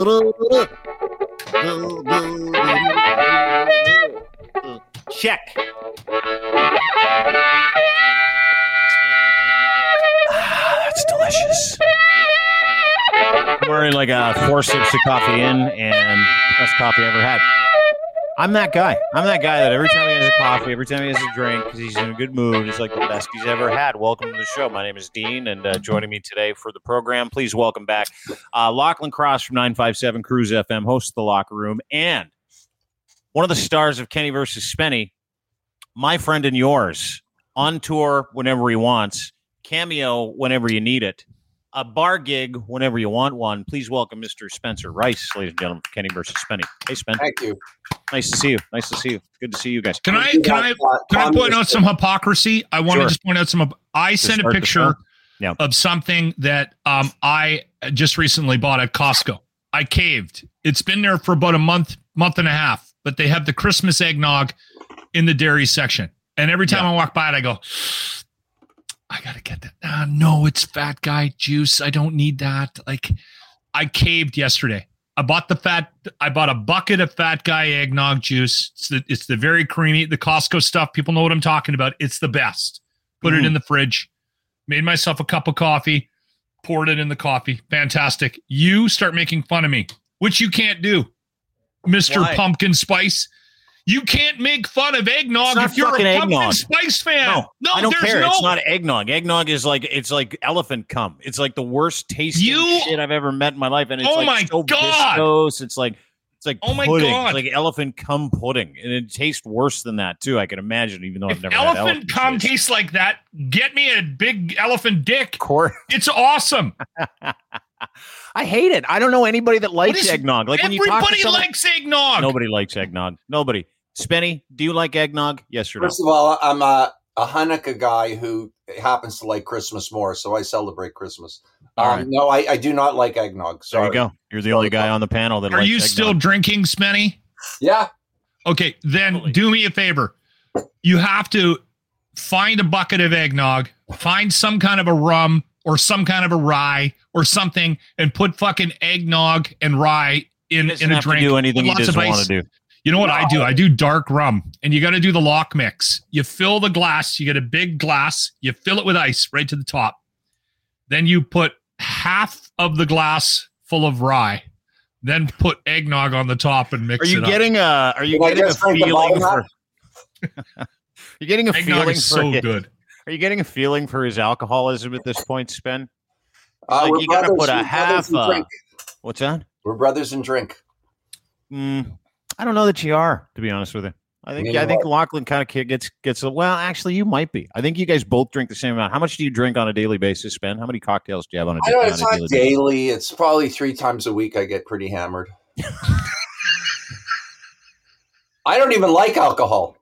Check. Ah, that's delicious. I'm wearing like a four sips of coffee in, and best coffee I ever had. I'm that guy. I'm that guy that every time he has a coffee, every time he has a drink, because he's in a good mood, it's like the best he's ever had. Welcome to the show. My name is Dean, and uh, joining me today for the program, please welcome back uh, Lachlan Cross from 957 Cruise FM, host of the Locker Room, and one of the stars of Kenny versus Spenny, my friend and yours, on tour whenever he wants, cameo whenever you need it, a bar gig whenever you want one. Please welcome Mr. Spencer Rice, ladies and gentlemen, Kenny versus Spenny. Hey, Spen. Thank you. Nice to see you. Nice to see you. Good to see you guys. Can I can I can I point out some hypocrisy? I want Sure. to just point out some. I sent a picture? Yeah. of something that um I just recently bought at Costco. I caved. It's been there for about a month, month and a half, but they have the Christmas eggnog in the dairy section. And every time I walk by it, I go, I gotta get that. Ah, no, it's fat guy juice. I don't need that. Like, I caved yesterday. I bought the fat. I bought a bucket of fat guy eggnog juice. It's the it's the very creamy, the Costco stuff. People know what I'm talking about. It's the best. Put it Mm. in the fridge. Made myself a cup of coffee. Poured it in the coffee. Fantastic. You start making fun of me, which you can't do, Mister Pumpkin Spice. You can't make fun of eggnog if you're a fucking pumpkin eggnog. spice fan. No, I don't care. No, It's not eggnog. Eggnog is like it's like elephant cum. It's like the worst tasting You- shit I've ever met in my life, and it's Oh like my so God. viscose. It's like it's like Oh my pudding. God. It's like elephant cum pudding, and it tastes worse than that too. I can imagine, even though I've if never had elephant cum shit. tastes like that, get me a big elephant dick. Of course. It's awesome. I hate it. I don't know anybody that likes is- eggnog. Like when you talk to Everybody someone, likes eggnog. nobody likes eggnog. Nobody. Spenny, do you like eggnog? Yes or no? First of all, I'm a, a Hanukkah guy who happens to like Christmas more, so I celebrate Christmas. Um, right. No, I, I do not like eggnog. There you go. You're the only guy on the panel that Are likes you eggnog. still drinking, Spenny? Yeah. Okay, then Totally. do me a favor. You have to find a bucket of eggnog, find some kind of a rum or some kind of a rye or something, and put fucking eggnog and rye in, in a drink. do anything he with lots doesn't want to do. You know what I do? I do dark rum, and you got to do the lock mix. You fill the glass, you get a big glass, you fill it with ice right to the top. Then you put half of the glass full of rye, then put eggnog on the top and mix Are you it getting a? Are you Did getting a just drink the feeling for? You're getting a. Eggnog feeling is for. so good. Are you getting a feeling for his alcoholism at this point, Spen? Uh, Like, you gotta put a half, in uh. What's that? We're brothers in drink. Mm, I don't know that you are, to be honest with you. I think Neither I think Lachlan kind of gets gets. A, well, actually, you might be. I think you guys both drink the same amount. How much do you drink on a daily basis, Ben? How many cocktails do you have on a, I know on it's not daily. It's probably three times a week I get pretty hammered. I don't even like alcohol.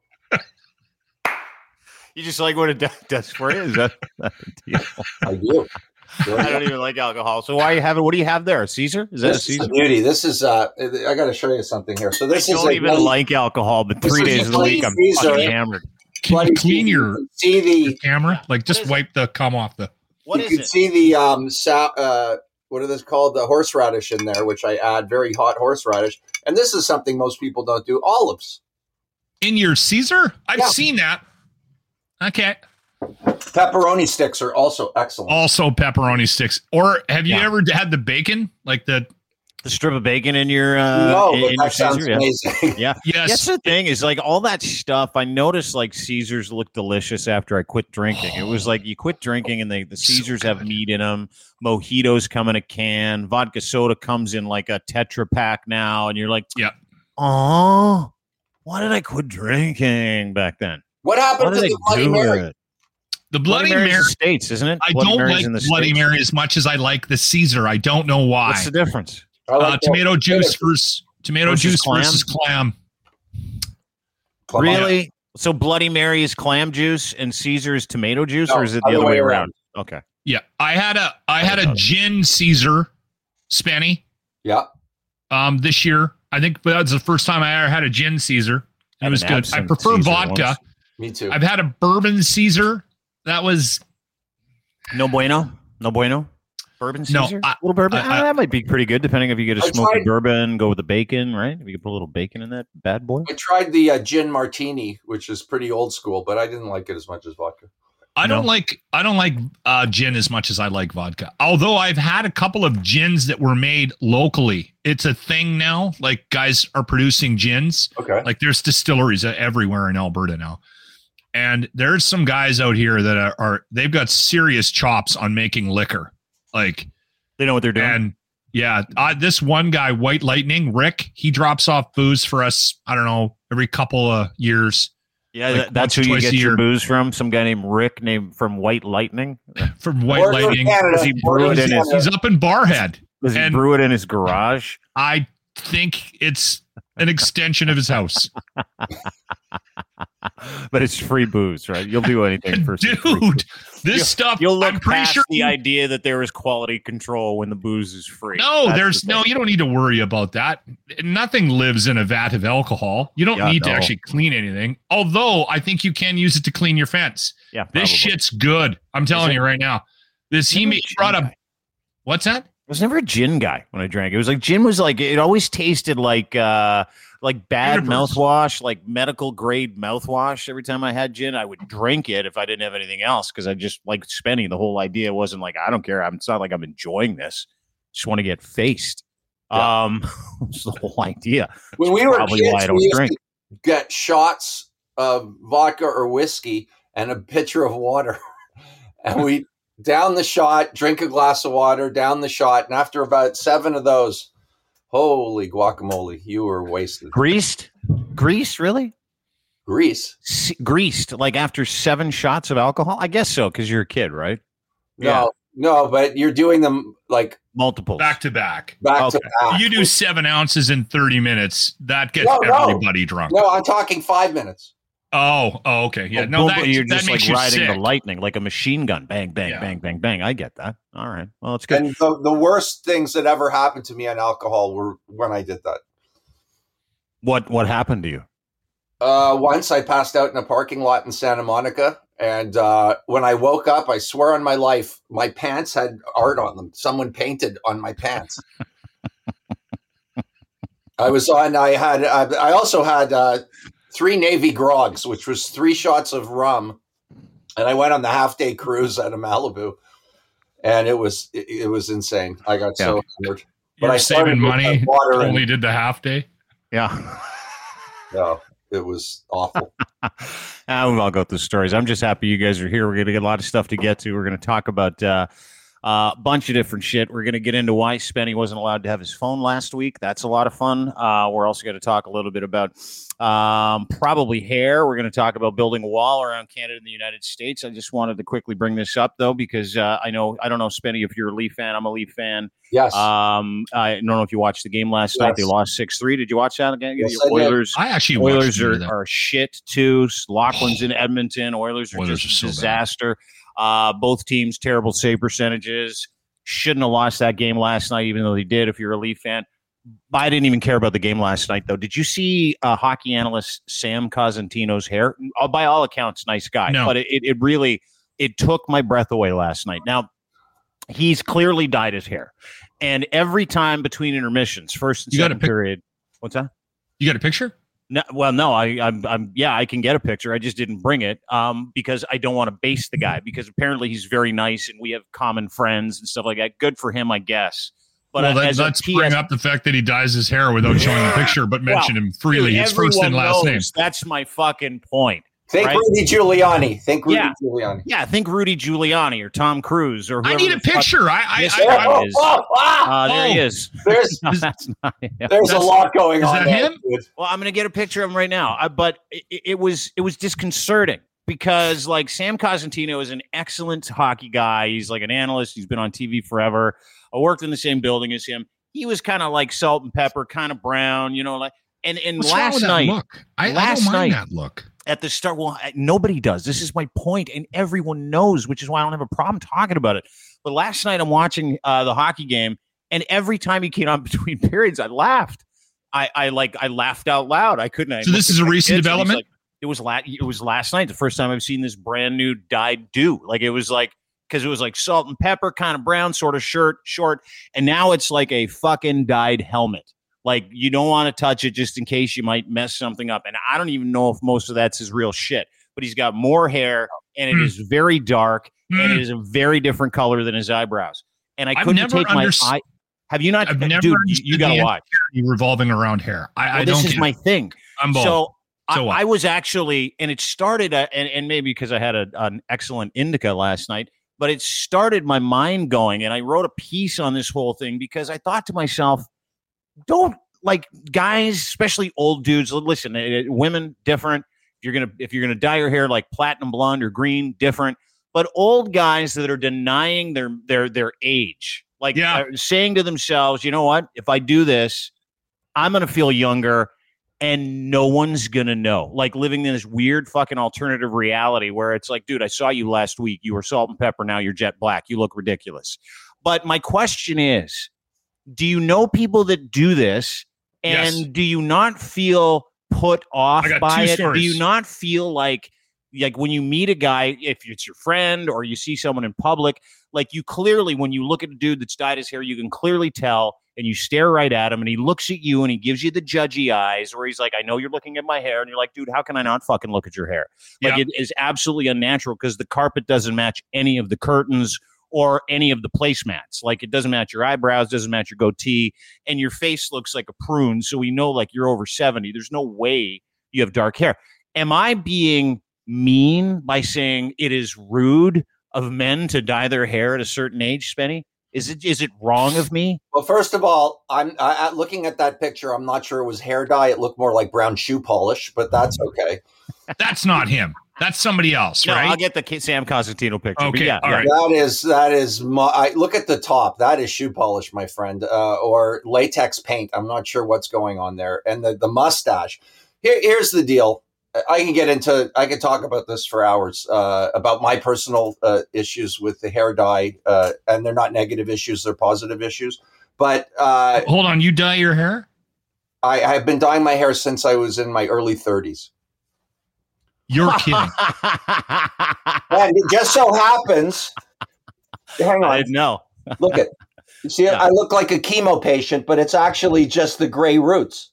You just like what it do- does for you. Is that, that deal? I do. I don't even like alcohol. So why you have it? What do you have there? Caesar? Is that a This is Caesar? the beauty. This is. uh I got to show you something here. So this I is don't even bloody- like alcohol, but three days a of the week I'm bloody Caesar. fucking hammered. Can you clean your, can see your the camera? Like just is it? wipe the cum off the. What you is can it? see the um sa- uh what are this called the horseradish in there which i add very hot horseradish and this is something most people don't do olives In your Caesar? I've Yeah. seen that. Okay. Pepperoni sticks are also excellent Also pepperoni sticks. Or have you Yeah. ever had the bacon? Like the The strip of bacon in your uh, no in, in your that sounds Caesar? Yeah. amazing yeah. yes. That's the thing is like all that stuff. I noticed like Caesars look delicious after I quit drinking. It was like you quit drinking and they, the So Caesars have meat in them. Mojitos come in a can. Vodka soda comes in like a Tetra Pak now, and you're like, yeah. Oh, why did I quit drinking back then? what happened did to the bloody mary it? The Bloody, Mary's Mary. states, isn't it? I Bloody don't Mary's like in the Bloody States. Mary as much as I like the Caesar. I don't know why. What's the difference? Like uh, that. tomato juice versus tomato Versus juice clam? versus clam. Come on. Really? So Bloody Mary is clam juice and Caesar is tomato juice, No, or is it the other way around? Okay. Yeah, I had a I had a got gin Caesar, Spenny, yeah um, this year. I think that was the first time I ever had a gin Caesar. It was good. I prefer Caesar vodka. once. me too I've had a bourbon Caesar. That was No bueno. No bueno. Bourbon No, Caesar? I- a little bourbon. I- Ah, I- that might be pretty good, depending if you get a I smoky tried- bourbon, go with the bacon, right? If you could put a little bacon in that bad boy. I tried the uh, gin martini, which is pretty old school, but I didn't like it as much as vodka. I don't like I don't like uh, gin as much as I like vodka. Although I've had a couple of gins that were made locally. It's a thing now. Like guys are producing gins. Okay. Like there's distilleries everywhere in Alberta now. And there's some guys out here that are, are they've got serious chops on making liquor. Like They know what they're doing. and yeah, uh, this one guy, White Lightning, Rick, he drops off booze for us. I don't know every couple of years yeah, like that- that's who you twice get your booze from. Some guy named Rick, named from White Lightning. from White Or Lightning. Canada. He Or brew it in his- He's up in Barrhead. Does he And- brew it in his garage? I think it's an extension of his house. but it's free booze, right? You'll do anything for Dude, this You'll- stuff, You'll look I'm pretty past sure. the idea that there is quality control when the booze is free. no, That's there's the no, you don't need to worry about that. Nothing lives in a vat of alcohol. You don't Yeah, need to actually clean anything. Although I think you can use it to clean your fence. Yeah, This shit's good. I'm telling you right now. This he brought up. What's that? I was never a gin guy when I drank. It was like gin was like it always tasted like uh like bad Universe. mouthwash, like medical grade mouthwash. Every time I had gin, I would drink it if I didn't have anything else because I just like spending. The whole idea wasn't like I don't care. I'm it's not like I'm enjoying this. Just want to get faced. Yeah. Um, it's the whole idea. When we were probably kids, why I don't we used drink. to get shots of vodka or whiskey and a pitcher of water, and we down the shot, drink a glass of water, down the shot, and after about seven of those, holy guacamole, you were wasted. Greased, greased, really? Grease? S- greased like after seven shots of alcohol? I guess so because you're a kid, right? No, no, but you're doing them like Multiples. Back to back. back to back. You do seven ounces in 30 minutes. That gets No, no. everybody drunk. No, I'm talking five minutes. Oh, oh, okay. Yeah. Oh, no, boom, that, you're that just makes like you riding sick. the lightning like a machine gun. Bang, bang, Yeah. bang, bang, bang. I get that. All right. Well, it's good. And the, the worst things that ever happened to me on alcohol were when I did that. what what happened to you? Uh, once I passed out in a parking lot in Santa Monica, and uh, when I woke up, I swear on my life, my pants had art on them. Someone painted on my pants. I was on. I had. I, I also had uh, three Navy grogs, which was three shots of rum, and I went on the half day cruise out of Malibu, and it was it, it was insane. I got so hammered. You're I started saving money. the water and- Only did the half day. Yeah. No, it was awful. Ah, we'll all go through the stories. I'm just happy you guys are here. We're going to get a lot of stuff to get to. We're going to talk about uh, a bunch of different shit. We're going to get into why Spenny wasn't allowed to have his phone last week. That's a lot of fun. Uh, we're also going to talk a little bit about um, probably hair. We're going to talk about building a wall around Canada and the United States. I just wanted to quickly bring this up, though, because uh, I know, I don't know, Spenny, if you're a Leaf fan. I'm a Leaf fan. Yes. Um, I don't know if you watched the game last night. They lost 6 3. Did you watch that again? Yes, Your I did. Oilers. I actually Oilers some are, are shit too. Lachlan's in Edmonton. Oilers are Oilers just are a so bad. Uh, both teams terrible save percentages. Shouldn't have lost that game last night, even though they did. If you're a Leaf fan, I didn't even care about the game last night, though. Did you see uh, hockey analyst Sam Cosentino's hair? Uh, by all accounts, nice guy, No. but it, it, really it took my breath away last night. Now he's clearly dyed his hair, and every time between intermissions, first and You got a pic- period. What's that? You got a picture? No, well, no, I, I'm, I'm, yeah, I can get a picture. I just didn't bring it, um, because I don't want to base the guy because apparently he's very nice and we have common friends and stuff like that. Good for him, I guess. But well, a let's PS bring up the fact that he dyes his hair without showing the picture, but Well, mention him freely. dude, his first and last name. That's my fucking point. Think right. Rudy Giuliani. Think Rudy Yeah. Giuliani. Yeah, think Rudy Giuliani or Tom Cruise or I need a picture. I, I, Yes, I, there I, it is. Uh, there he Oh. is. There's No, that's not. yeah. there's a lot going is on. that there, him? dude. Well, I'm going to get a picture of him right now. Uh, but it, it was it was disconcerting because like Sam Cosentino is an excellent hockey guy. He's like an analyst. He's been on TV forever. I worked in the same building as him. He was kind of like salt and pepper, kind of brown, you know, like and and What's wrong last with that night look? I, I last don't mind night- that look. At the start, well, nobody does. This is my point, and everyone knows, which is why I don't have a problem talking about it. But last night, I'm watching uh, the hockey game, and every time he came on between periods, I laughed. I, I like I laughed out loud. I couldn't. I So this is a recent kids, and he's development? like- it was la- It was last night. The first time I've seen this brand new dyed do. Like it was like because it was like salt and pepper, kind of brown sort of shirt, short, and now it's like a fucking dyed helmet. Like you don't want to touch it just in case you might mess something up. And I don't even know if most of that's his real shit. But he's got more hair, and it Hmm. is very dark, and Hmm. it is a very different color than his eyebrows. And I I've couldn't take my eye. Have you not? I've never dude, you, got to watch. revolving around hair. I, I Well, don't this is my it. thing. I'm bald. So, So I. I was actually, and it started, uh, and, and maybe because I had a, an excellent indica last night, but it started my mind going. And I wrote a piece on this whole thing because I thought to myself, don't like guys, especially old dudes. Listen, eh, eh, women different. If you're gonna if you're gonna dye your hair like platinum blonde or green, different. But old guys that are denying their their their age, like Yeah. uh, saying to themselves, you know what? If I do this, I'm gonna feel younger and no one's gonna know. Like living in this weird fucking alternative reality where it's like, dude, I saw you last week. You were salt and pepper. Now you're jet black. You look ridiculous. But my question is, do you know people that do this? And Yes. do you not feel put off by it? Do you not feel like like when you meet a guy, if it's your friend or you see someone in public, like you clearly, when you look at a dude that's dyed his hair, you can clearly tell and you stare right at him and he looks at you and he gives you the judgy eyes where he's like, I know you're looking at my hair. And you're like, dude, how can I not fucking look at your hair? Like Yeah. it is absolutely unnatural because the carpet doesn't match any of the curtains or any of the placemats. Like it doesn't match your eyebrows, doesn't match your goatee, and your face looks like a prune. So we know like you're over 70. There's no way you have dark hair. Am I being mean by saying it is rude of men to dye their hair at a certain age, Spenny? Is it is it wrong of me? Well, first of all, I'm I, I- looking at that picture. I'm not sure it was hair dye. It looked more like brown shoe polish, but that's okay. That's not him. That's somebody else, No, right? I'll get the Sam Cosentino picture. Okay, yeah, all yeah. right. That is that is. My, I, look at the top. That is shoe polish, my friend, uh, or latex paint. I'm not sure what's going on there. And the the mustache. Here, here's the deal. I can get into. I can talk about this for hours uh, about my personal uh, issues with the hair dye, uh, and they're not negative issues; they're positive issues. But uh, Hold on, you dye your hair? I, I've been dyeing my hair since I was in my early 30s. You're kidding. And it just so happens. Hang on. didn't know. Look at. You see, Yeah. I look like a chemo patient, but it's actually just the gray roots.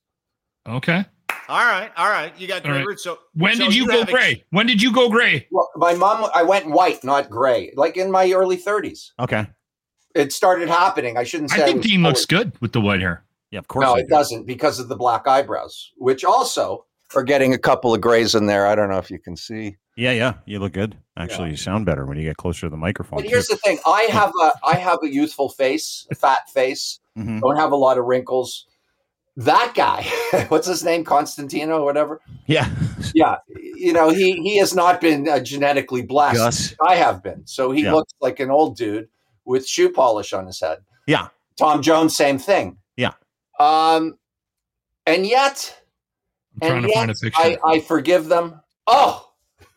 Okay. All right, all right. You got gray right. roots. So When so did you, go have ex- gray? When did you go gray? Well, my mom, I went white, not gray, like in my early 30s. Okay. It started happening. I shouldn't say. I think was Dean looks good with the white hair. Yeah, of course. No, I it do. doesn't because of the black eyebrows, which also are getting a couple of grays in there. I don't know if you can see. Yeah, yeah. You look good. Actually, you sound better when you get closer to the microphone. But here's the thing: I have a I have a youthful face, a fat face. Mhm. Don't have a lot of wrinkles. That guy, what's his name, Constantino, or whatever. Yeah. Yeah, you know he he has not been uh, genetically blessed. I have been, so he Yeah. looks like an old dude with shoe polish on his head. Yeah. Tom Jones, same thing. Yeah. Um, and yet, I'm trying and to yet, find a picture. I I forgive them. Oh,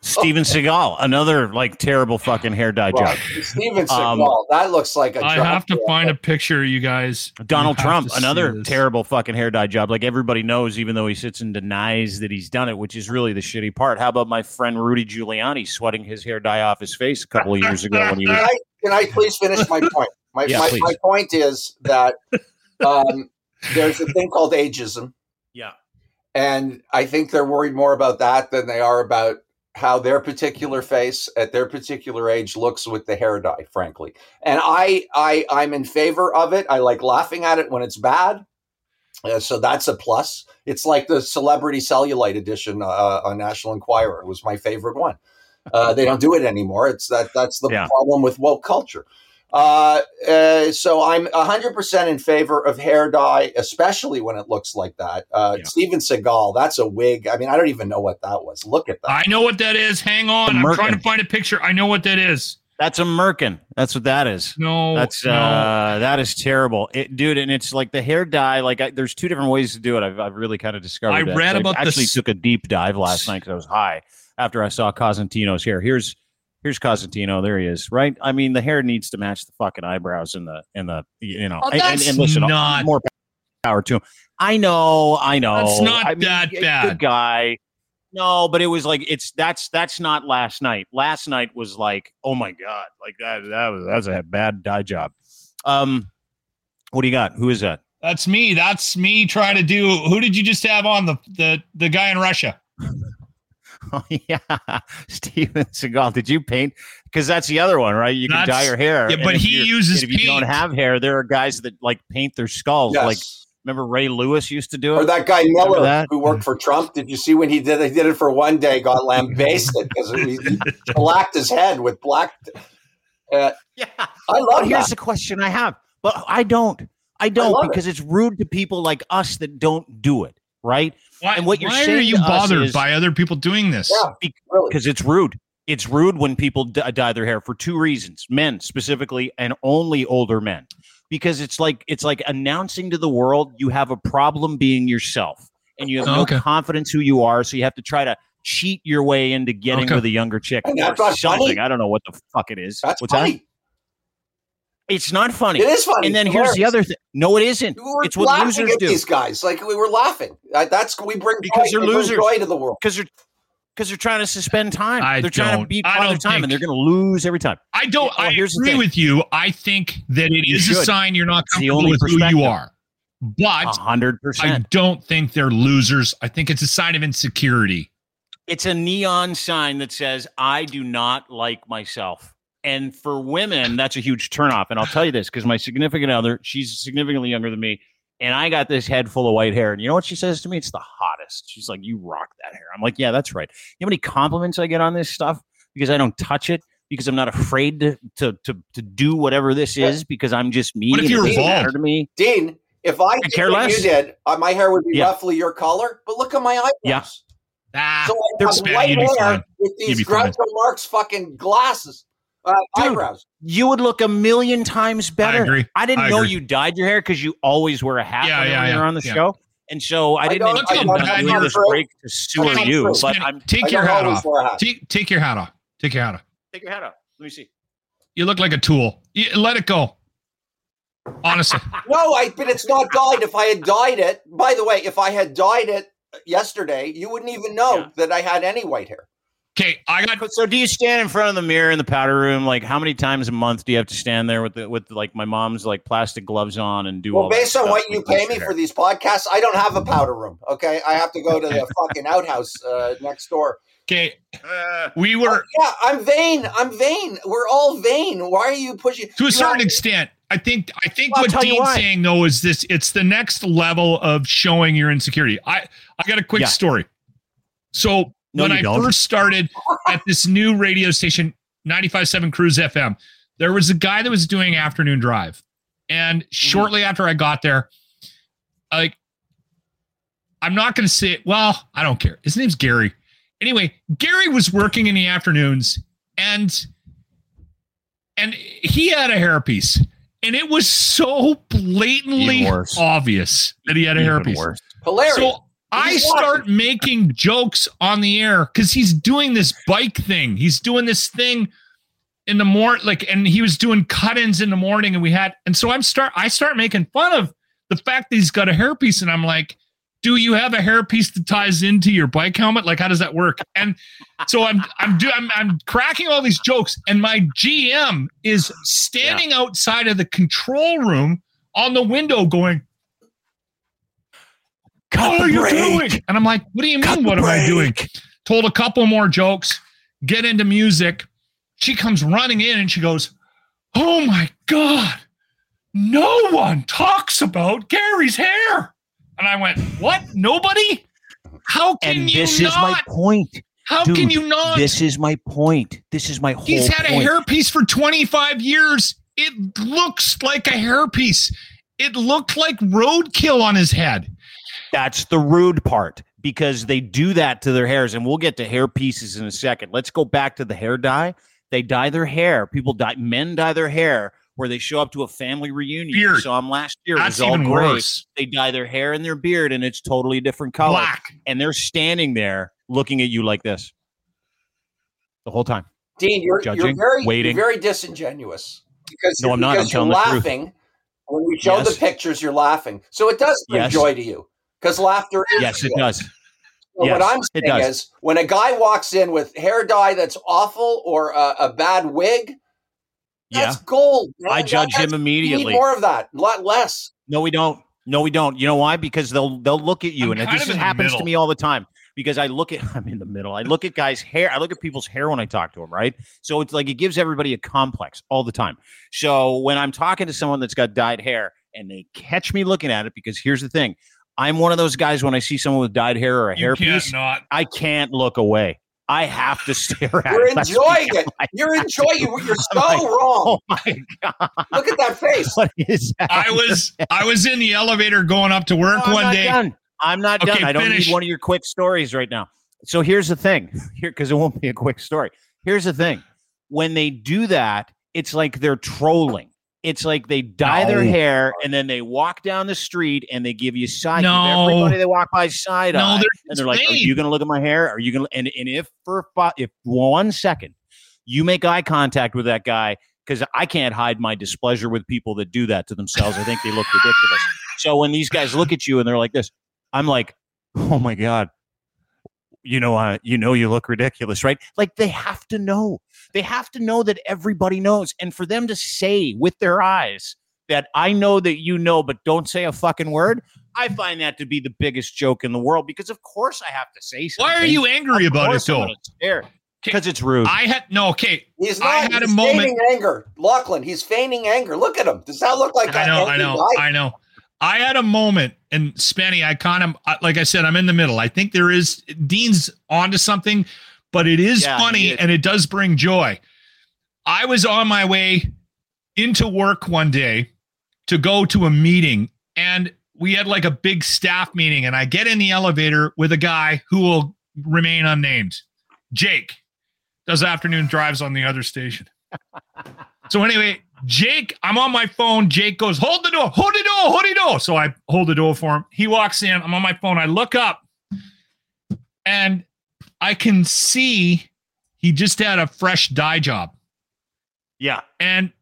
Steven Seagal, another like terrible fucking hair dye well, job. Steven Um, Seagal. that looks like a. I have to for a- find a picture, you guys. Donald You Trump, another terrible fucking hair dye job. Like everybody knows, even though he sits and denies that he's done it, which is really the shitty part. How about my friend Rudy Giuliani sweating his hair dye off his face a couple of years ago when he Can I, can I please finish my point? My, Yeah, my, my point is that um, there's a thing called ageism. Yeah. And I think they're worried more about that than they are about how their particular face at their particular age looks with the hair dye, frankly. And I, I, I'm in favor of it. I like laughing at it when it's bad. Uh, so that's a plus. It's like the celebrity cellulite edition uh, on National Enquirer. It was my favorite one. Uh, they don't do it anymore. It's that that's the Yeah. problem with woke culture. Uh, uh, so I'm 100% in favor of hair dye, especially when it looks like that. Uh, Yeah. Steven Seagal, that's a wig. I mean, I don't even know what that was. Look at that. I know what that is. Hang on. I'm trying to find a picture. I know what that is. That's a merkin. That's what that is. No. That's no. uh, that is terrible, it, dude. And it's like the hair dye. Like, I, there's two different ways to do it. I've, I've really kind of discovered. I that. read So about actually this- took a deep dive last night because I was high after I saw Cosentino's hair. Here's here's Cosentino. There he is. Right. I mean, the hair needs to match the fucking eyebrows and the and the you know. Oh, and, and, listen, not- more power to him. I know. I know. It's not I mean, that bad. Good guy. No, but it was like it's that's that's not last night. Last night was like, oh my god, like that that was that's a bad dye job. Um, what do you got? Who is that? That's me. That's me trying to do. Who did you just have on the the the guy in Russia? Oh yeah, Steven Seagal. Did you paint? Because that's the other one, right? You can That's- dye your hair. yeah, but he uses If you don't have hair, there are guys that like paint their skulls. Yes. Like remember Ray Lewis used to do it. or that guy Remember Miller that? who worked for Trump. Did you see when he did? He did it for one day. Got lambasted because he he blacked his head with black. Uh, yeah. I But love here's that. the question I have, but I don't. I don't love it. because it's rude to people like us that don't do it, right? Why, And what you're why are you bothered is- by other people doing this? Yeah, really. Because it's rude. It's rude when people d- uh, dye their hair for two reasons: men specifically, and only older men. Because it's like it's like announcing to the world you have a problem being yourself, and you have no Okay. confidence who you are, so you have to try to cheat your way into getting Okay. with a younger chick or something. funny. I don't know what the fuck it is. That's What's that? Funny. It's not funny. It is funny. And then It's here's the other thing. No, it isn't. We were It's what losers at do these guys. Like we were laughing. That's we bring Because joy, they're we bring losers. joy to the world. because they're because they're trying to suspend time. I they're trying to don't- beat I father time, think- and they're going to lose every time. I don't. Well, I here's agree with you. I think that it You is a sign you're not It's the comfortable only with who you are. But A hundred I don't think they're losers. I think it's a sign of insecurity. It's a neon sign that says "I do not like myself." And for women, that's a huge turnoff. And I'll tell you this because my significant other, she's significantly younger than me, and I got this head full of white hair. And you know what she says to me? It's the hottest. She's like, "You rock that hair." I'm like, "Yeah, that's right." You know how many compliments I get on this stuff because I don't touch it because I'm not afraid to to to, to do whatever this is because I'm just me. What if you're doesn't matter bald? to me? Dean, if I did care what less. you did, uh, my hair would be Yeah. roughly your color. But look at my eyebrows. Yeah. Ah, So I They're have white you'd be hair fine. with these be fine. Groucho Marx fucking glasses, uh, Dude, eyebrows. You would look a million times better. I agree. I didn't I know agree. you dyed your hair because you always wear a hat Yeah, whenever yeah, you're yeah, on the yeah. show. And so I I didn't don't- intend I don't to have do this break to sewer you, but I'm take I your don't hat always off. wear hat. Take, take your hat off. Take your hat off. take your hat off. Let me see. You look like a tool. You, let it go. Honestly, No, I. But it's not dyed. If I had dyed it, by the way, if I had dyed it yesterday, you wouldn't even know Yeah. that I had any white hair. Okay. I got. So do you stand in front of the mirror in the powder room? Like how many times a month do you have to stand there with the with like my mom's like plastic gloves on and do all Well, that based on stuff what you pay me hair? for these podcasts, I don't have a powder room. Okay, I have to go to the fucking outhouse uh, next door. Okay, Uh, we were Yeah, I'm vain. I'm vain. We're all vain. Why are you pushing? to a You certain have- extent. I think. I think I'll what Dean's saying though is this: it's the next level of showing your insecurity. I I got a quick Yeah. story. So No, when I don't. first started at this new radio station, 95.7 Cruise FM, there was a guy that was doing afternoon drive. And Mm-hmm. shortly after I got there, like, I'm not going to say, well, I don't care. His name's Gary. Anyway, Gary was working in the afternoons and and he had a hairpiece. And it was so blatantly obvious that he had a even hairpiece. worse. hilarious. So I start making jokes on the air because he's doing this bike thing. He's doing this thing in the morning, like, and he was doing cut-ins in the morning, and we had, and so I'm start, I start making fun of the fact that he's got a hairpiece, and I'm like, do you have a hairpiece that ties into your bike helmet? Like, how does that work? And so I'm, I'm, do, I'm, I'm cracking all these jokes, and my GM is standing outside of the control room on the window, going. Cut what are you doing? And I'm like, what do you Cut mean? What am I doing? Told a couple more jokes, get into music. She comes running in and she goes, Oh my God, no one talks about Gary's hair. And I went, What? Nobody? How can And you this is my not? point. How can you not? This is my point. This is my whole He's had point. a hairpiece for 25 years. It looks like a hairpiece. It looked like roadkill on his head. That's the rude part because they do that to their hairs, and we'll get to hair pieces in a second. Let's go back to the hair dye. They dye their hair. People dye. Men dye their hair where they show up to a family reunion. Beard. You saw them last year. That's it was all even gray. worse. They dye their hair and their beard, and it's totally different color. Black. And they're standing there looking at you like this the whole time. Dean, you're, you're very waiting. you're very disingenuous because No, you're, I'm not. I'm because you're telling the truth. laughing. When we show Yes. the pictures, you're laughing. So it does bring Yes. joy to you because laughter is Yes, it does. But Yes, what I'm it saying does. is, when a guy walks in with hair dye that's awful or a, a bad wig, Yeah. that's gold. man. I judge That's- him We need immediately. more of that, a lot less. No, we don't. No, we don't. You know why? Because they'll they'll look at you, I'm and kind this of in the happens to me all the time. Because I look at I'm in the middle. I look at guys' hair. I look at people's hair when I talk to them, right? So it's like it gives everybody a complex all the time. So when I'm talking to someone that's got dyed hair and they catch me looking at it, because here's the thing, I'm one of those guys when I see someone with dyed hair or a You can't hairpiece. I can't look away. I have to stare at You're it. That's enjoying it. I- You're enjoying it. You're so like, wrong. Oh my god! Look at that face. What is that? I was I was in the elevator going up to work No, I'm one not day. Done. I'm not Okay, done. I don't finish. need one of your quick stories right now. So here's the thing here, because it won't be a quick story. Here's the thing when they do that, it's like they're trolling. It's like they dye their hair and then they walk down the street and they give you side. give No. everybody they walk by side No, eye, they're and they're like, "Are you going to look at my hair? Are you going to?" And and if for fi- if one second you make eye contact with that guy, because I can't hide my displeasure with people that do that to themselves. I think they look ridiculous. So when these guys look at you and they're like this, I'm like, oh my god, you know, uh, you know, you look ridiculous, right? Like they have to know. They have to know that everybody knows, and for them to say with their eyes that I know that you know, but don't say a fucking word. I find that to be the biggest joke in the world because, of course, I have to say something. Why are you angry about it though? Because it's rude. I had no okay. He's I not. had a he's moment- feigning anger. Lachlan, he's feigning anger. Look at him. Does that look like I a know, I know, guy? I know. I had a moment, and Spenny, I kind of like I said, I'm in the middle. I think there is Dean's onto something, but it is Yeah, funny is. and it does bring joy. I was on my way into work one day to go to a meeting, and we had like a big staff meeting, and I get in the elevator with a guy who will remain unnamed, Jake, does afternoon drives on the other station. So anyway, Jake, I'm on my phone. Jake goes, hold the door, hold the door, hold the door. So I hold the door for him. He walks in. I'm on my phone. I look up and I can see he just had a fresh dye job yeah. and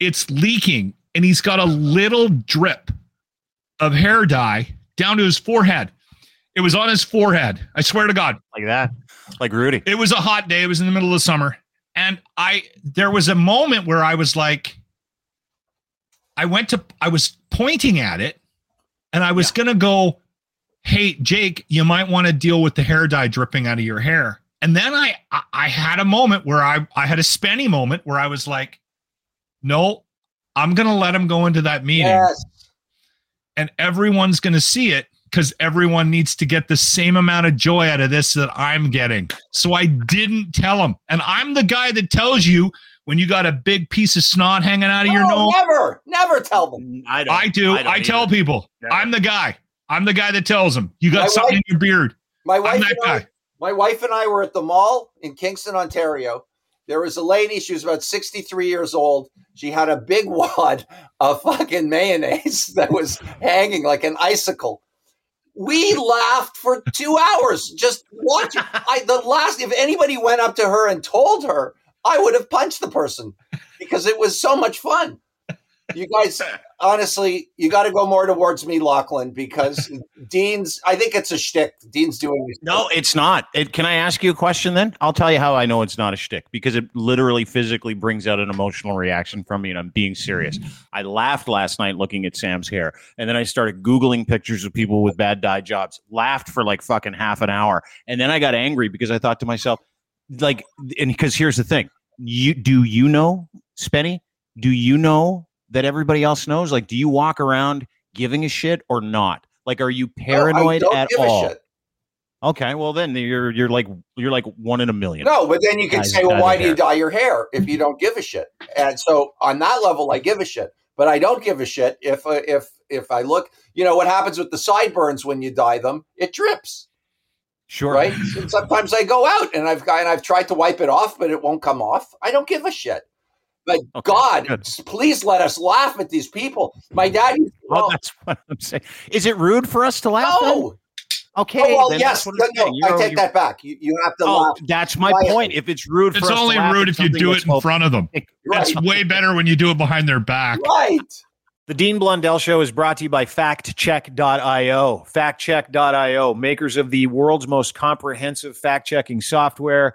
it's leaking and he's got a little drip of hair dye down to his forehead. It was on his forehead. I swear to God. Like that. Like Rudy. It was a hot day. It was in the middle of the summer. And I there was a moment where I was like I went to I was pointing at it and I was gonna go, hey Jake, you might want to deal with the hair dye dripping out of your hair. And then I I, I had a moment where I I had a spenny moment where I was like, no, I'm gonna let him go into that meeting Yes. and everyone's going to see it because everyone needs to get the same amount of joy out of this that I'm getting. So I didn't tell him. And I'm the guy that tells you when you got a big piece of snot hanging out of your nose. never, never tell them. I don't. I do. I, don't tell either. people. Never. I'm the guy. I'm the guy that tells them. You got My something wife- in your beard. My wife and I, my wife and I were at the mall in Kingston, Ontario. There was a lady. She was about sixty-three years old. She had a big wad of fucking mayonnaise that was hanging like an icicle. We laughed for two hours just watching. I the last if anybody went up to her and told her, I would have punched the person because it was so much fun. You guys, honestly, you got to go more towards me, Lachlan, because Dean's. I think it's a shtick. Dean's doing. this- No, it's not. It, can I ask you a question then? I'll tell you how I know it's not a shtick because it literally physically brings out an emotional reaction from me, and I'm being serious. I laughed last night looking at Sam's hair, and then I started Googling pictures of people with bad dye jobs. Laughed for like fucking half an hour, and then I got angry because I thought to myself, like, and because here's the thing: you do you know, Spenny? Do you know that everybody else knows? Like, do you walk around giving a shit or not? Like, are you paranoid don't at all? Okay, well then you're you're like you're like one in a million. No, but then you can say, well, why do you dye your hair if you don't give a shit? And so on that level, I give a shit. But I don't give a shit if uh, if if I look. You know what happens with the sideburns when you dye them? It drips, Sure. right? And sometimes I go out and I've got and I've tried to wipe it off, but it won't come off. I don't give a shit. But Okay, God, good. please let us laugh at these people. My dad. used to- Well, that's what I'm saying. Is it rude for us to laugh? then? no. Okay. Oh, well, yes. No, I'm no. I take that back. You, you have to Oh, laugh. that's my quietly. point. If it's rude for It's us to only laugh rude if you do it in both- front of them. Right. It's way better when you do it behind their back. Right. The Dean Blundell Show is brought to you by FaktChek.io. FaktChek.io, makers of the world's most comprehensive fact checking software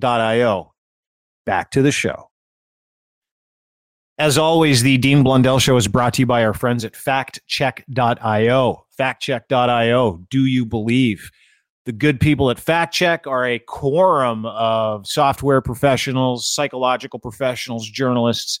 K.io. Back to the show. As always, the Dean Blundell Show is brought to you by our friends at faktchek.io. Faktchek.io. Do you believe? The good people at FaktChek are a quorum of software professionals, psychological professionals, journalists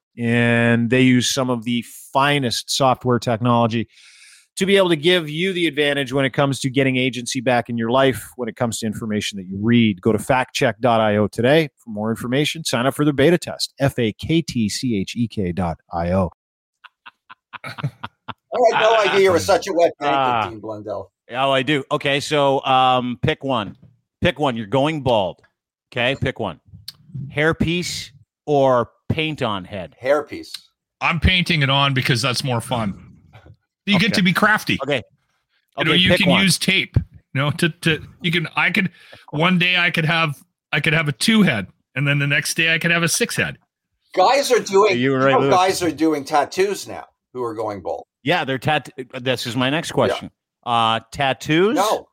and they use some of the finest software technology to be able to give you the advantage when it comes to getting agency back in your life when it comes to information that you read. Go to faktchek.io today for more information. Sign up for their beta test. F A K T C H E K dot I O. I had no idea you were such a wet blanket, Ah. Dean Blundell. Oh, I do. Okay, so um, pick one. Pick one. You're going bald. Okay, pick one. Hairpiece or paint on head. Hairpiece. I'm painting it on because that's more fun. You Okay. get to be crafty. Okay. you know, you can one. use tape. You know, to to you can. I could one day I could have I could have a two head, and then the next day I could have a six head. Guys are doing. You You were right, know, guys are doing tattoos now who are going bald. Yeah, they're tat. This is my next question. Uh, tattoos No,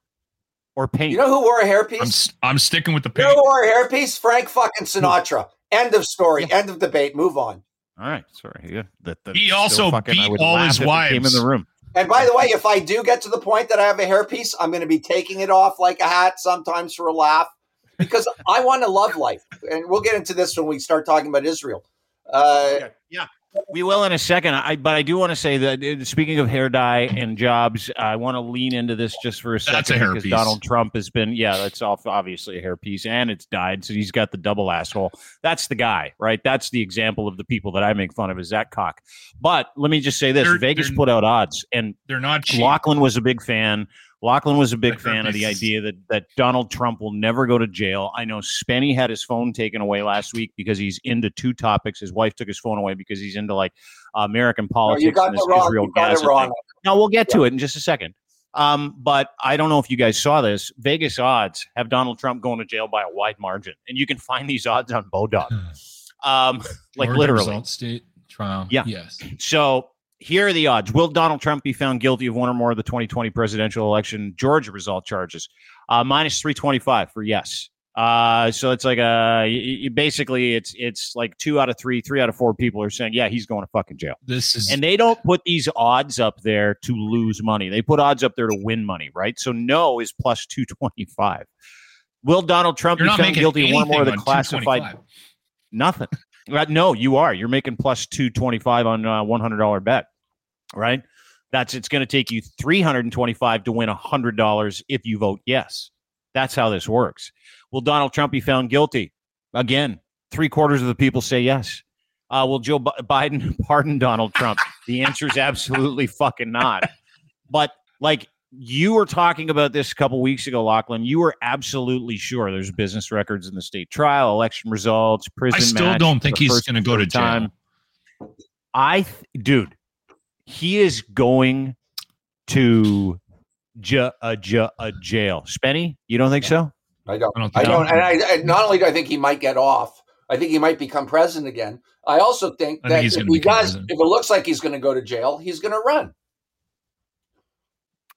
or paint? you know who wore a I'm hairpiece? I'm, sticking with the You know paint. who wore a hairpiece? Frank fucking Sinatra. End of story. Yeah. End of debate. Move on. All right, sorry. Yeah, that, that He also fucking, I beat all his if it Came in the room. And by the way, if I do get to the point that I have a hairpiece, I'm going to be taking it off like a hat sometimes for a laugh because I want to love life. And we'll get into this when we start talking about Israel. Uh, yeah, we will in a second. I but I do want to say that uh, speaking of hair dye and jobs, I want to lean into this just for a second That's a because hairpiece. Donald Trump has been yeah, that's off obviously a hairpiece and it's dyed, so he's got the double asshole. That's the guy, right? That's the example of the people that I make fun of is that cock. But let me just say this: They're- Vegas they're- put out odds, and They're not cheap. Lachlan was a big fan. Lachlan was a big fan of the idea that that Donald Trump will never go to jail. I know Spenny had his phone taken away last week because he's into two topics. His wife took his phone away because he's into like American no, politics you got and this wrong. Israel Gaza thing. Now we'll get to it in just a second. Um, but I don't know if you guys saw this. Vegas odds have Donald Trump going to jail by a wide margin, and you can find these odds on Bodog. Um, like Georgia literally. state trial. Yeah. Yes. So here are the odds. Will Donald Trump be found guilty of one or more of the 2020 presidential election Georgia result charges? Uh, minus 325 for yes. Uh, so it's like a y- y- basically it's it's like two out of three, three out of four people are saying yeah he's going to fucking jail. This is And they don't put these odds up there to lose money. They put odds up there to win money, right? So no is plus 225. Will Donald Trump You're be found guilty of one or more of the classified Nothing. Uh, no, you are. You're making plus 225 on a $100 bet, right? That's it's going to take you 325 to win $100 if you vote yes. That's how this works. Will Donald Trump be found guilty? Again, three quarters of the people say yes. Uh, will Joe Bi- Biden pardon Donald Trump? The answer is absolutely fucking not. But like you were talking about this a couple weeks ago, Lachlan. You were absolutely sure there's business records in the state trial, election results, prison. I still don't think he's going to go to jail. time. I, th- dude, he is going to j- a, j- a jail. Spenny, you don't think so? I don't. I don't I don't. And I, I not only do I think he might get off, I think he might become president again. I also think I that think if gonna he does, president. if it looks like he's going to go to jail, he's going to run.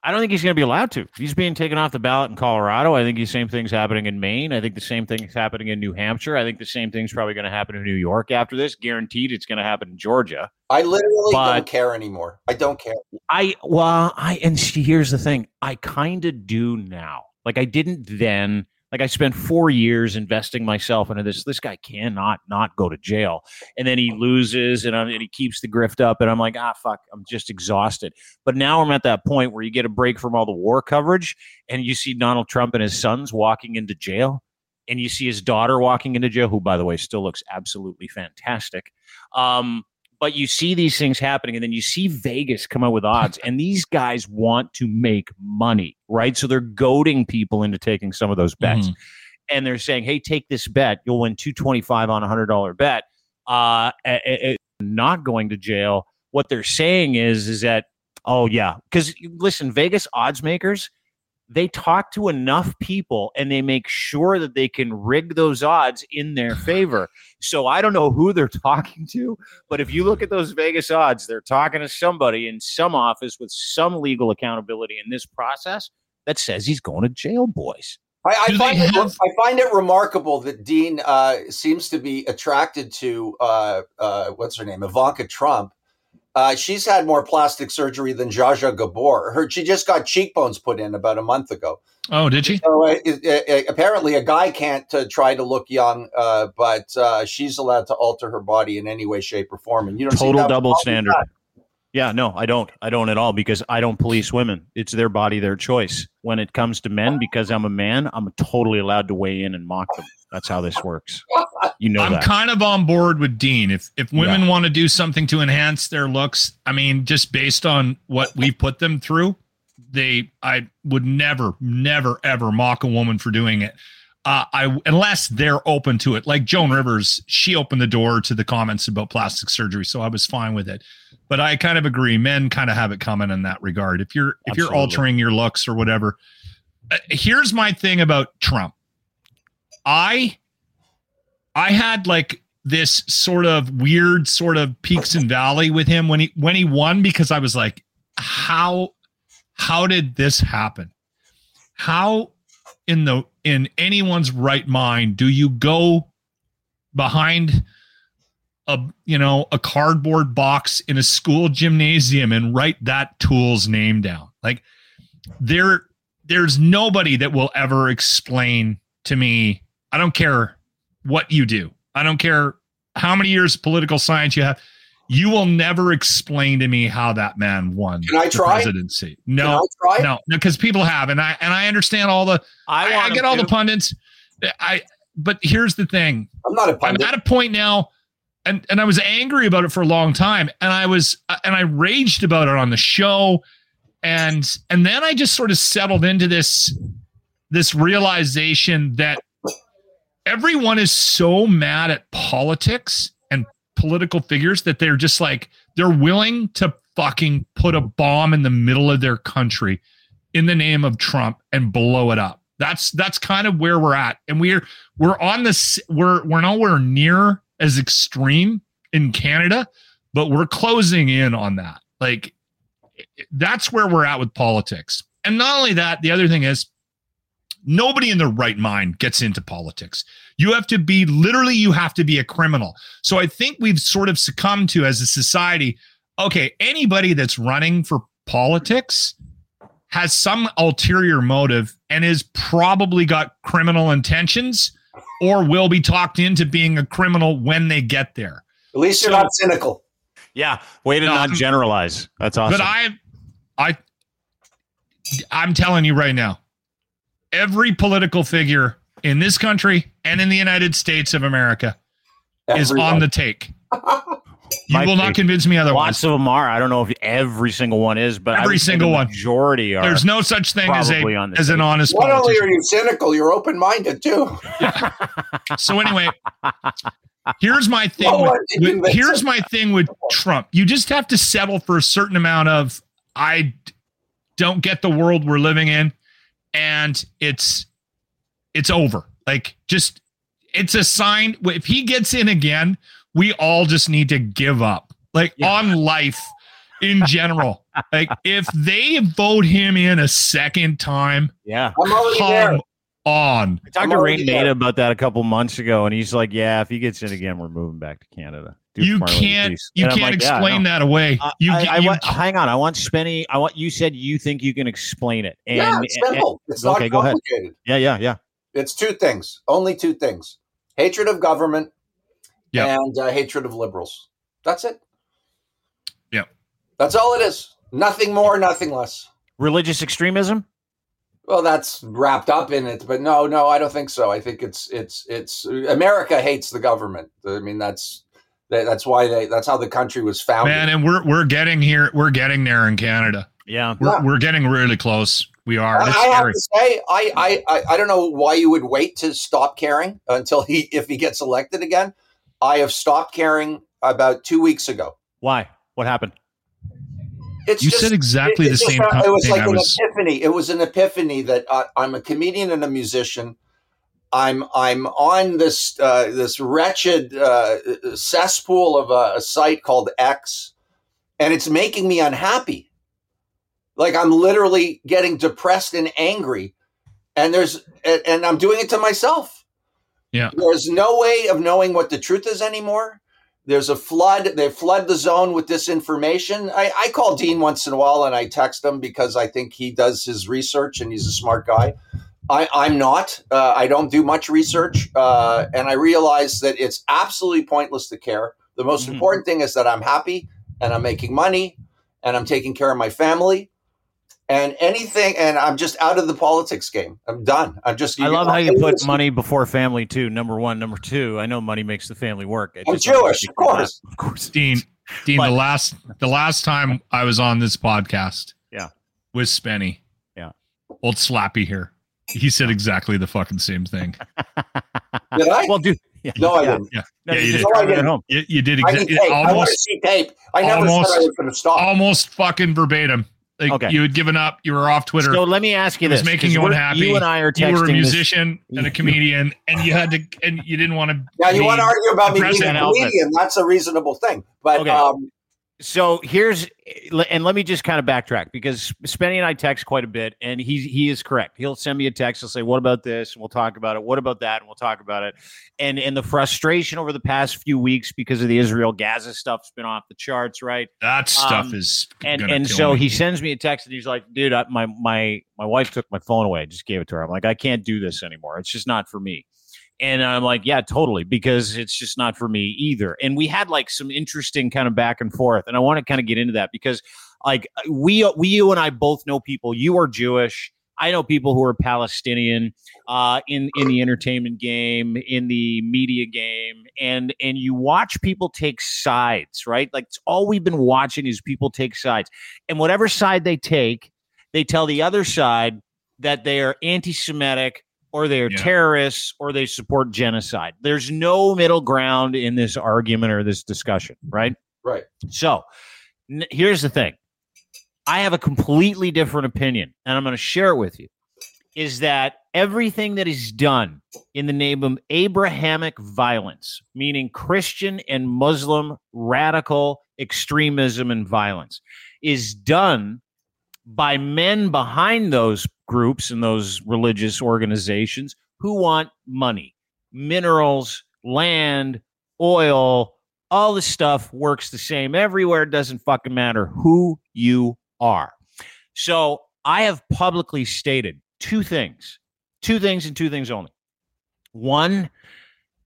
I don't think he's going to be allowed to. He's being taken off the ballot in Colorado. I think the same thing's happening in Maine. I think the same thing's happening in New Hampshire. I think the same thing's probably going to happen in New York after this. Guaranteed, it's going to happen in Georgia. I literally But- don't care anymore. I don't care. I well, I and here's the thing. I kind of do now. Like I didn't then. Like I spent four years investing myself into this. This guy cannot not go to jail, and then he loses, and, and he keeps the grift up, and I'm like, ah, fuck, I'm just exhausted. But now I'm at that point where you get a break from all the war coverage, and you see Donald Trump and his sons walking into jail, and you see his daughter walking into jail, who, by the way, still looks absolutely fantastic. Um, but you see these things happening and then you see Vegas come out with odds and these guys want to make money, right? So they're goading people into taking some of those bets. Mhm. And they're saying, "Hey, take this bet. You'll win 225 on a $100 bet." Uh a- a- not going to jail. What they're saying is is that oh yeah, cuz listen, Vegas odds makers they talk to enough people and they make sure that they can rig those odds in their favor. So I don't know who they're talking to, but if you look at those Vegas odds, they're talking to somebody in some office with some legal accountability in this process that says he's going to jail, boys. I, I find they it, I find it remarkable that Dean uh, seems to be attracted to uh, uh, what's her name, Ivanka Trump. Uh, she's had more plastic surgery than Zsa Zsa Gabor. Her she just got cheekbones put in about a month ago. Oh, did she? So uh, it, it- apparently, a guy can't uh, try to look young, uh, but uh, she's allowed to alter her body in any way, shape, or form. And you don't Total have a double standard. Yeah, no, I don't. I don't at all because I don't police women. It's their body, their choice. When it comes to men, because I'm a man, I'm totally allowed to weigh in and mock them. That's how this works. You know I'm that. kind of on board with Dean. If if women want to do something to enhance their looks, I mean, just based on what we put them through, they I would never, never, ever mock a woman for doing it. Uh, I unless they're open to it. Like Joan Rivers, she opened the door to the comments about plastic surgery, so I was fine with it. But I kind of agree. Men kind of have it coming in that regard. If you're if you're altering your looks or whatever, uh, here's my thing about Trump. I I had like this sort of weird sort of peaks and valley with him when he when he won because I was like, how how did this happen? How in the in anyone's right mind do you go behind a you know a cardboard box in a school gymnasium and write that tool's name down? Like there there's nobody that will ever explain to me I don't care what you do. I don't care how many years of political science you have. You will never explain to me how that man won Can I the try? presidency. Can No, I try? no, because people have, and I and I understand all the. I, I want get him all the pundits. I but here's the thing. I'm not a I'm pundit. at a point now, and and I was angry about it for a long time, and I was and I raged about it on the show, and and then I just sort of settled into this this realization that everyone is so mad at politics and political figures that they're just like they're willing to fucking put a bomb in the middle of their country in the name of Trump and blow it up. That's that's kind of where we're at, and we're we're on this. We're we're nowhere near as extreme in Canada, but we're closing in on that. Like that's where we're at with politics. And not only that, the other thing is nobody in their right mind gets into politics. You have to be literally you have to be a criminal. So I think we've sort of succumbed to as a society, okay, anybody that's running for politics has some ulterior motive and is probably got criminal intentions or will be talked into being a criminal when they get there. At least you're not cynical. Yeah, way to No, not generalize. That's awesome. But I, I, I'm telling you right now, every political figure in this country and in the United States of America is on the take. You Might will not convince me otherwise. Lots of them are. I don't know if every single one is, but Every single one. Majority are. There's no such thing as a on as an honest Not only are you cynical, you're open minded too. So anyway, here's my thing. No with- with- here's us. my thing with Trump. You just have to settle for a certain amount of I don't get the world we're living in, and it's it's over. Like just it's a sign. If he gets in again, we all just need to give up. Like Yeah. on life in general. like if they vote him in a second time, Yeah. I'm come on. I talked I'm to already Rain there. About that a couple months ago, and he's like, "Yeah, if he gets in again, we're moving back to Canada." Do You Marlene can't Peace." you can't like, "Yeah, I explain know." that away. You, I, I you want, hang on. I want Spenny. I want you said you think you can explain it. And, yeah, it's simple. it's not okay, go ahead. complicated. yeah, yeah, yeah. It's two things, only two things: hatred of government Yep. and uh, hatred of liberals. That's it. Yeah, That's all it is. Nothing more, nothing less. Religious extremism. Well, that's wrapped up in it, but no, no, I don't think so. I think it's it's it's America hates the government. I mean, that's that, that's why they that's how the country was founded. man, and we're we're getting here. We're getting there in Canada. Yeah. We're, Yeah. we're getting really close. We are. I, I have to say, I, I, I, I don't know why you would wait to stop caring until he, if he gets elected again. I have stopped caring about two weeks ago. Why? What happened? It's You just, said exactly it- the it's just same It was like I an was- epiphany. It was an epiphany that uh, I'm a comedian and a musician. I'm I'm on this uh, this wretched uh, cesspool of a, a site called X, and it's making me unhappy. Like I'm literally getting depressed and angry, and there's and, and I'm doing it to myself. Yeah. there's no way of knowing what the truth is anymore. There's a flood. They flood the zone with disinformation. I, I call Dean once in a while and I text him because I think he does his research and he's a smart guy. I, I'm not. Uh, I don't do much research. Uh, and I realize that it's absolutely pointless to care. The most Mhm. important thing is that I'm happy and I'm making money and I'm taking care of my family. And anything, and I'm just out of the politics game. I'm done. I'm just. I love how you it's- put money before family too. Number one, number two. I know money makes the family work. It I'm Jewish, of course. of course. Dean, Dean, But- the last the last time I was on this podcast, Yeah. with Spenny, Yeah. old Slappy here, he said exactly the fucking same thing. Did I? Well, dude. Yeah, No, I yeah. didn't. Yeah, No, yeah, you you did. No, I didn't. home. You, you did I need exactly tape. I want to almost see tape. I never almost- said I was going to stop. almost fucking verbatim. Like Okay. you had given up, you were off Twitter. So let me ask you It was this: making 'cause you unhappy. You and I are you were a this- musician and a comedian, and you had to, and you didn't want to. now you want to argue about me being a Elvis. comedian? That's a reasonable thing. But Okay. um, so here's and let me just kind of backtrack because Spenny and I text quite a bit, and he he is correct. He'll send me a text. He'll say, "What about this?" And we'll talk about it. What about that? And we'll talk about it. And and the frustration over the past few weeks because of the Israel Gaza stuff's been off the charts, right? That stuff Um, is And and so me. he sends me a text, and he's like, "Dude, I, my my my wife took my phone away. I just gave it to her. I'm like, I can't do this anymore. It's just not for me." And I'm like, yeah, totally, because it's just not for me either. And we had like some interesting kind of back and forth, and I want to kind of get into that because, like, we we you and I both know people. You are Jewish. I know people who are Palestinian uh, in in the entertainment game, in the media game, and and you watch people take sides, right? Like it's all we've been watching is people take sides, and whatever side they take, they tell the other side that they are anti-Semitic or they are Yeah. terrorists or they support genocide. There's no middle ground in this argument or this discussion, right? right. So n- here's the thing I have a completely different opinion, and I'm going to share it with you. Is that everything that is done in the name of Abrahamic violence, meaning Christian and Muslim radical extremism and violence, is done by men behind those groups and those religious organizations who want money, minerals, land, oil, all the stuff works the same everywhere. It doesn't fucking matter who you are. So I have publicly stated two things, two things and two things only. One,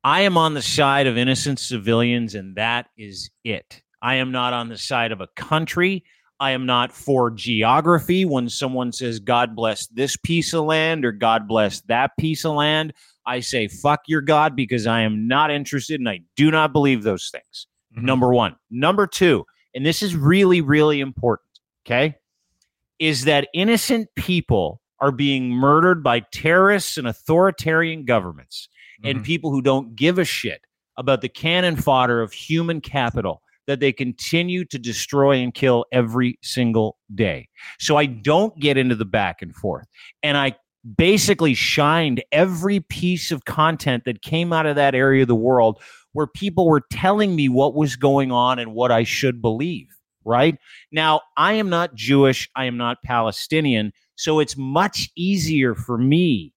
I am on the side of innocent civilians, and that is it. I am not on the side of a country. I am not for geography. When someone says, God bless this piece of land or God bless that piece of land, I say, fuck your God because I am not interested and I do not believe those things. Mhm. Number one. Number two, and this is really, really important, okay, is that innocent people are being murdered by terrorists and authoritarian governments and Mhm. people who don't give a shit about the cannon fodder of human capital that they continue to destroy and kill every single day. So I don't get into the back and forth. And I basically shined every piece of content that came out of that area of the world where people were telling me what was going on and what I should believe. Right now, I am not Jewish, I am not Palestinian. So it's much easier for me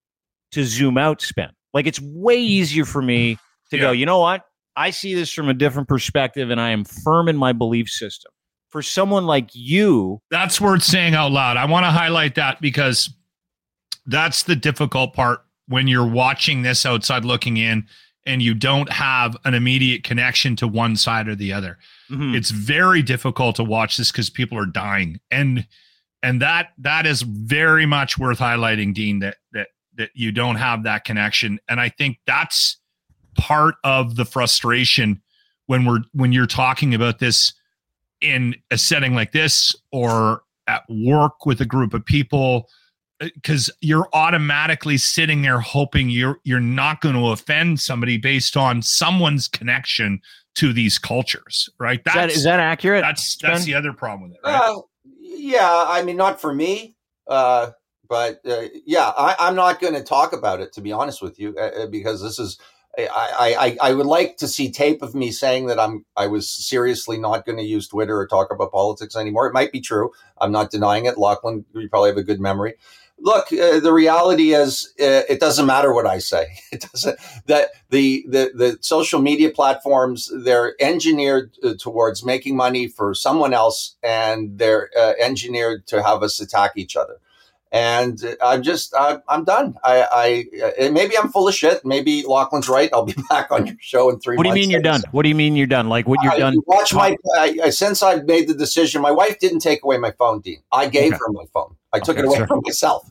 to zoom out, spend. Like it's way easier for me to yeah. go, you know what? I see this from a different perspective and I am firm in my belief system. For someone like you, that's worth saying out loud. I want to highlight that because that's the difficult part when you're watching this outside looking in and you don't have an immediate connection to one side or the other. Mm-hmm. It's very difficult to watch this because people are dying. And and that that is very much worth highlighting, Dean, that that that you don't have that connection. And I think that's part of the frustration when we're when you're talking about this in a setting like this or at work with a group of people because uh, you're automatically sitting there hoping you're you're not going to offend somebody based on someone's connection to these cultures right that's, is, that, is that accurate that's that's ben? the other problem with it right? uh, yeah i mean not for me uh, but uh, yeah I, am not going to talk about it to be honest with you uh, uh, because this is I, I, I would like to see tape of me saying that I'm I was seriously not going to use Twitter or talk about politics anymore. It might be true. I'm not denying it. Lachlan, you probably have a good memory. Look, uh, the reality is uh, it doesn't matter what I say. It doesn't that the the the social media platforms they're engineered uh, towards making money for someone else, and they're uh, engineered to have us attack each other and I'm just I, am done. I, I maybe I'm full of shit. Maybe Lachlan's right. I'll be back on your show in three. What do you mean you're done? What do you mean you're done? Like what you're I, done? Watch my I, since I've made the decision. My wife didn't take away my phone, Dean. I gave okay. her my phone. I took okay, it away from myself,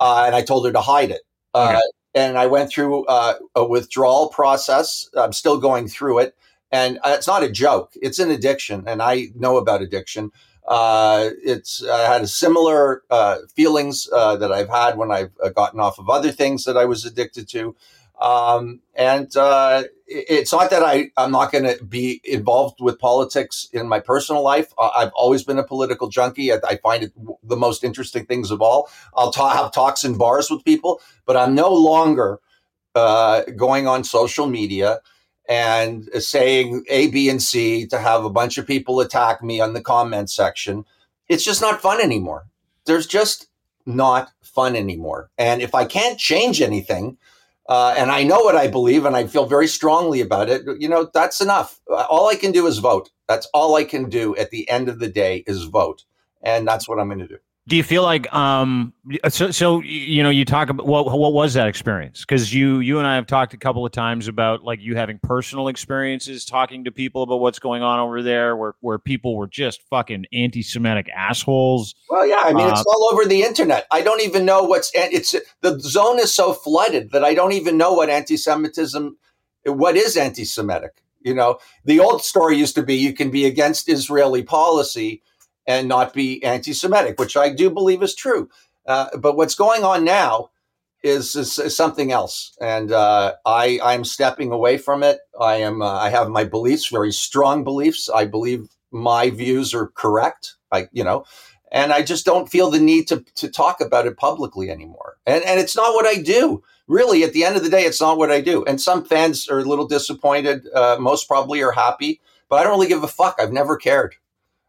uh, and I told her to hide it. Uh, okay. And I went through uh, a withdrawal process. I'm still going through it, and uh, it's not a joke. It's an addiction, and I know about addiction. Uh, it's I had a similar uh, feelings uh, that I've had when I've uh, gotten off of other things that I was addicted to, um, and uh, it's not that I I'm not going to be involved with politics in my personal life. I've always been a political junkie. I, I find it the most interesting things of all. I'll ta- have talks in bars with people, but I'm no longer uh, going on social media and saying A, B, and C to have a bunch of people attack me on the comment section. It's just not fun anymore. There's just not fun anymore. And if I can't change anything, uh, and I know what I believe and I feel very strongly about it, you know, that's enough. All I can do is vote. That's all I can do at the end of the day is vote. And that's what I'm going to do. Do you feel like um so so you know you talk about what what was that experience? Because you you and I have talked a couple of times about like you having personal experiences talking to people about what's going on over there, where where people were just fucking anti-Semitic assholes. Well, yeah, I mean uh, it's all over the internet. I don't even know what's it's the zone is so flooded that I don't even know what anti-Semitism, what is anti-Semitic. You know, the old story used to be you can be against Israeli policy and not be anti Semitic, which I do believe is true. Uh, but what's going on now is, is, is something else. And uh, I, I'm stepping away from it. I am, uh, I have my beliefs, very strong beliefs. I believe my views are correct. I, you know, and I just don't feel the need to, to talk about it publicly anymore. And, and it's not what I do. Really, at the end of the day, it's not what I do. And some fans are a little disappointed. Uh, most probably are happy, but I don't really give a fuck. I've never cared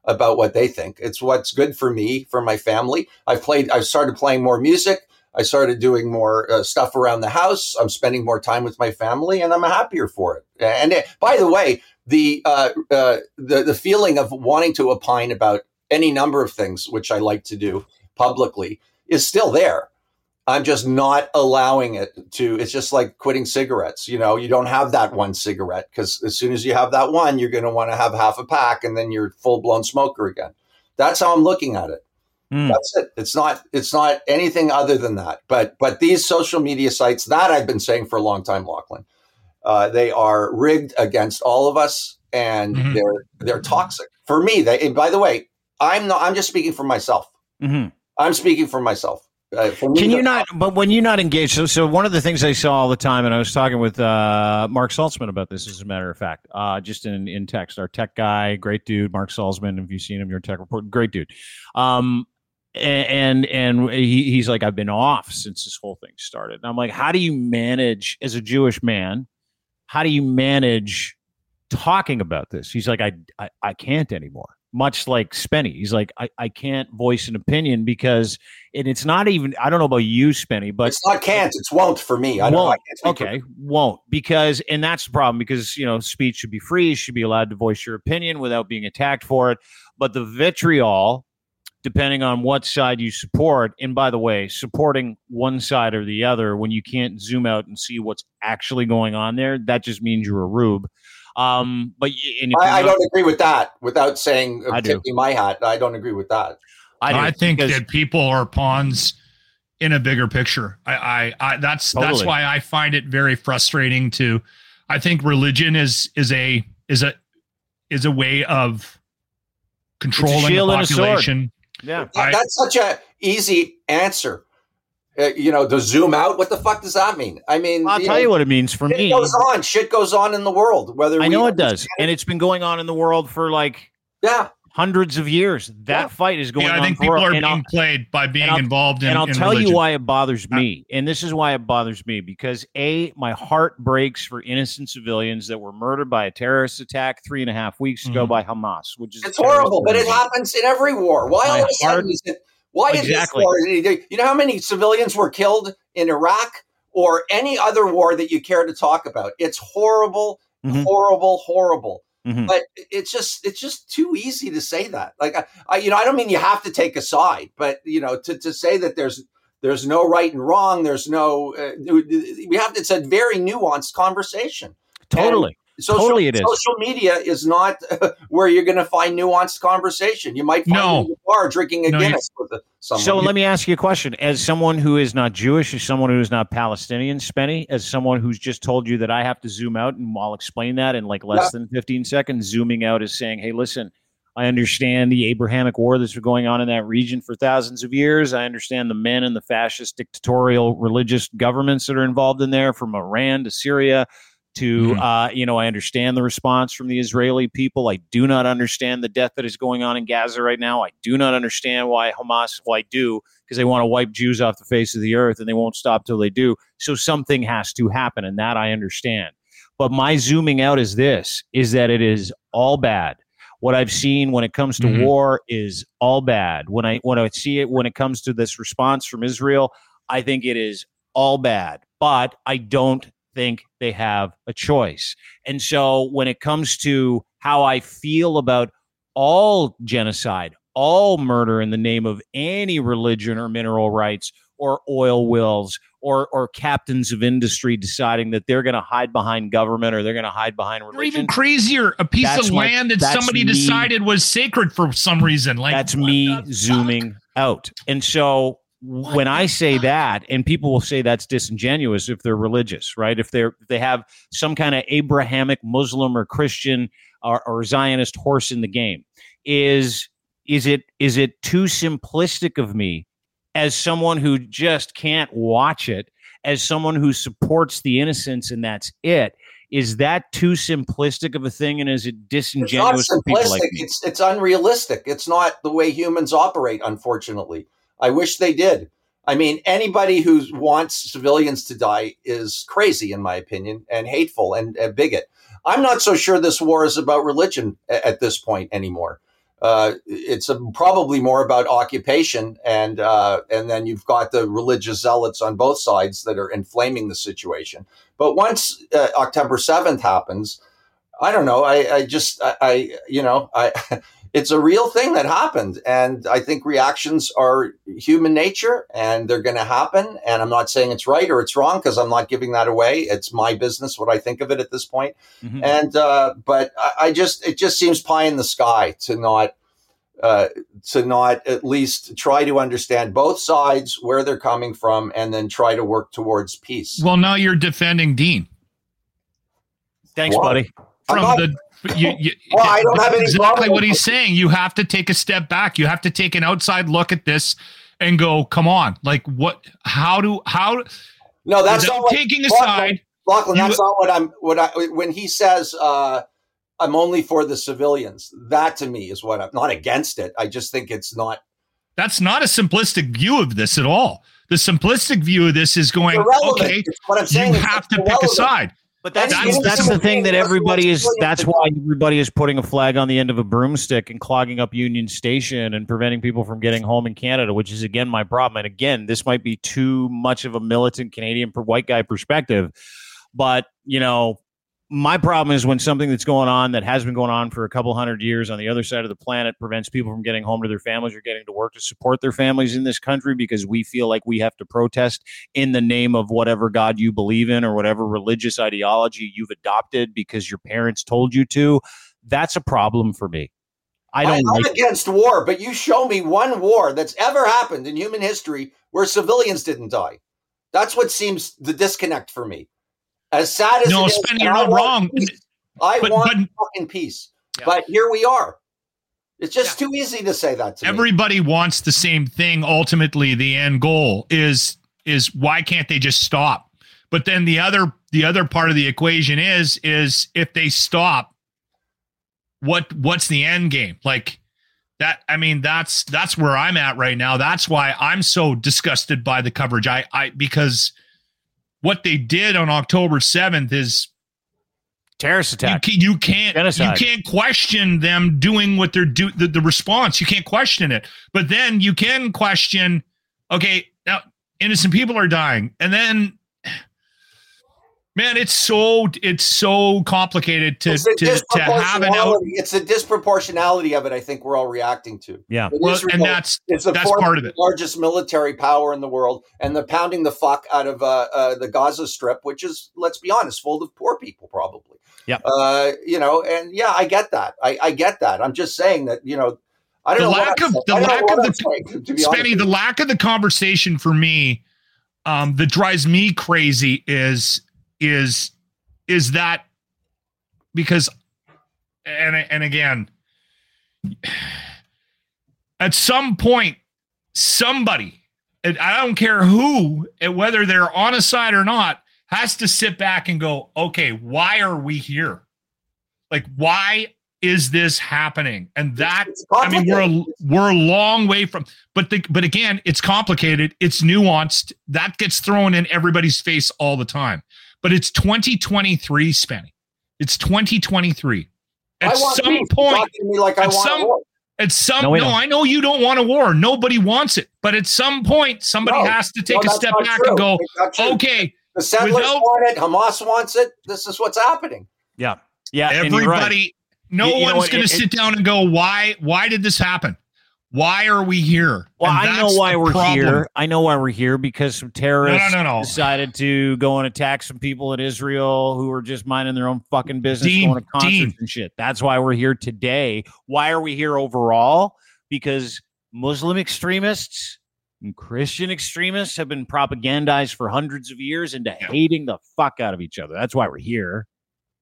about what they think. It's what's good for me, for my family. I've played, I've started playing more music. I started doing more uh, stuff around the house. I'm spending more time with my family, and I'm happier for it. And it, by the way, the, uh, uh, the the feeling of wanting to opine about any number of things, which I like to do publicly, is still there. I'm just not allowing it to. It's just like quitting cigarettes. You know, you don't have that one cigarette because as soon as you have that one, you're going to want to have half a pack, and then you're full blown smoker again. That's how I'm looking at it. Mm. That's it. It's not. It's not anything other than that. But but these social media sites that I've been saying for a long time, Lachlan, uh, they are rigged against all of us, and mm-hmm. they're they're toxic for me. They. By the way, I'm not. I'm just speaking for myself. Mm-hmm. I'm speaking for myself Uh, Can you not? But when you're not engaged, so so one of the things I saw all the time, and I was talking with uh, Marc Saltzman about this, as a matter of fact, uh, just in in text. Our tech guy, great dude, Marc Saltzman. If you've seen him, your tech report, great dude. Um, and and he, he's like, I've been off since this whole thing started. And I'm like, how do you manage as a Jewish man? How do you manage talking about this? He's like, I I, I can't anymore. Much like Spenny, he's like, I, I can't voice an opinion because and it's not even I don't know about you, Spenny, but it's not can't, it's won't for me. I. I won't. for- Okay, won't because and that's the problem because you know speech should be free, you should be allowed to voice your opinion without being attacked for it. But the vitriol, depending on what side you support, and by the way, supporting one side or the other when you can't zoom out and see what's actually going on there, that just means you're a rube. Um, but and if I, I don't agree with that without saying, uh, I do. my hat. I don't agree with that. I, do, I think because- that people are pawns in a bigger picture. I, I, I that's that's why I find it very frustrating to. I think religion is is a is a is a way of controlling the a sword. population. yeah. I- that's such a easy answer. Uh, you know, to zoom out. What the fuck does that mean? I mean, I'll tell you what it means for Shit me. goes on. Shit goes on in the world. Whether I we know it does, understand and it's been going on in the world for like Yeah, hundreds of years. That Yeah. fight is going Yeah, I on think for people are and I'll- being played by being I'll- involved in. and I'll in tell religion. you why it bothers Uh, me. And this is why it bothers me because A, my heart breaks for innocent civilians that were murdered by a terrorist attack three and a half weeks ago Mhm. by Hamas, which is it's horrible, but it happens in every war. Why My all of a sudden heart- is it? Why Exactly. is this war? You know how many civilians were killed in Iraq or any other war that you care to talk about? It's horrible, Mhm. horrible, horrible. Mhm. But it's just it's just too easy to say that. Like I, I, you know, I don't mean you have to take a side, but you know, to to say that there's there's no right and wrong. There's no uh, we have. It's a very nuanced conversation. Totally. Social, Totally it is. Social media is not where you're going to find nuanced conversation. You might find No. you bar drinking a No, you- Guinness with someone. So let me ask you a question. As someone who is not Jewish, as someone who is not Palestinian, Spenny, as someone who's just told you that I have to zoom out, and I'll explain that in like less than 15 seconds, zooming out is saying, hey, listen, I understand the Abrahamic war that's been going on in that region for thousands of years. I understand the men and the fascist dictatorial religious governments that are involved in there from Iran to Syria to Mhm. uh, you know i understand the response from the israeli people. I do not understand the death that is going on in gaza right now. I do not understand why hamas well i do because they want to wipe jews off the face of the earth and they won't stop till they do. So something has to happen and that i understand. But my zooming out is this is that it is all bad. What i've seen when it comes to Mhm. war is all bad. When i when i see it when it comes to this response from israel i think it is all bad. But i don't think they have a choice. And so when it comes to how I feel about all genocide, all murder in the name of any religion or mineral rights or oil wills or or captains of industry deciding that they're going to hide behind government or they're going to hide behind religion. Or even crazier, a piece That's of my- land that somebody me. decided was sacred for some reason. Like that's me zooming out. And so when I say that, and people will say that's disingenuous if they're religious, right? If they're if they have some kind of Abrahamic Muslim or Christian or, or Zionist horse in the game, is is it is it too simplistic of me as someone who just can't watch it, as someone who supports the innocence and that's it? Is that too simplistic of a thing, and is it disingenuous? it's not disingenuous for people simplistic. like me? it's it's unrealistic. It's not the way humans operate. Unfortunately, I wish they did. I mean, anybody who wants civilians to die is crazy, in my opinion, and hateful and a bigot. I'm not so sure this war is about religion at this point anymore. Uh, it's a, probably more about occupation, and uh, and then you've got the religious zealots on both sides that are inflaming the situation. But once uh, October seventh happens, I don't know. I, I just I, I you know I. It's a real thing that happened, and I think reactions are human nature, and they're going to happen. And I'm not saying it's right or it's wrong because I'm not giving that away. It's my business what I think of it at this point. Mhm. And uh, but I, I just it just seems pie in the sky to not uh, to not at least try to understand both sides where they're coming from, and then try to work towards peace. Well, now you're defending Dean Thanks, Why? buddy. From not- the. You, you, Well, I don't have exactly what he's saying. You have to take a step back. You have to take an outside look at this and go, come on, like what? How do how? No, that's not what, taking aside. Lachlan, that's not what I'm. What I when he says uh, I'm only for the civilians. That to me is what I'm not against it. I just think it's not. That's not a simplistic view of this at all. The simplistic view of this is going, okay, what I'm saying you have to pick a side. But that's that's, that's the thing that everybody is. That's why everybody is putting a flag on the end of a broomstick and clogging up Union Station and preventing people from getting home in Canada, which is again my problem. And again, this might be too much of a militant Canadian for white guy perspective, but you know, my problem is when something that's going on that has been going on for a couple hundred years on the other side of the planet prevents people from getting home to their families or getting to work to support their families in this country because we feel like we have to protest in the name of whatever God you believe in or whatever religious ideology you've adopted because your parents told you to. That's a problem for me. I don't. I'm like against war, but you show me one war that's ever happened in human history where civilians didn't die. That's what seems the disconnect for me. As sad as no, Spenny, you're not wrong. Peace, I but, want but, fucking peace. Yeah. But here we are. It's just yeah. too easy to say that to Everybody me. wants the same thing. Ultimately, the end goal is is why can't they just stop? But then the other the other part of the equation is is if they stop, what what's the end game? Like that I mean that's that's where I'm at right now. That's why I'm so disgusted by the coverage. I I because what they did on October 7th is terrorist attack. You, you can't Genocide. you can't question them doing what they're do the, the response. You can't question it. But then you can question, okay, now innocent people are dying. And then man it's so it's so complicated to to, to have an out it's a disproportionality of it i think we're all reacting to. Yeah. Well, Israel, and that's it's the that's part of it. largest military power in the world and they're pounding the fuck out of uh, uh, the gaza strip which is let's be honest full of poor people probably. Yeah. Uh, you know and yeah i get that. I, I get that. I'm just saying that you know I don't the know lack of the lack of the saying, Spenny, the lack of the conversation for me um, that drives me crazy is is is that because and and again at some point somebody i don't care who whether they're on a side or not has to sit back and go okay why are we here? Like why is this happening? And that i mean we're a, we're a long way from but the, but again it's complicated it's nuanced that gets thrown in everybody's face all the time but it's 2023, Spenny. It's 2023. At some point, like at some, at some, no, no I know you don't want a war. Nobody wants it. But at some point, somebody no, has to take no, a step back true. and go, okay. The settlers without, want it. Hamas wants it. This is what's happening. Yeah. Yeah. Everybody, no you, you one's going to sit down and go, why, why did this happen? Why are we here? Well, I know why we're problem. here. I know why we're here because some terrorists no, no, no, decided to go and attack some people in Israel who were just minding their own fucking business, Dean, going to concerts Dean. and shit. That's why we're here today. Why are we here overall? Because Muslim extremists and Christian extremists have been propagandized for hundreds of years into yeah. hating the fuck out of each other. That's why we're here.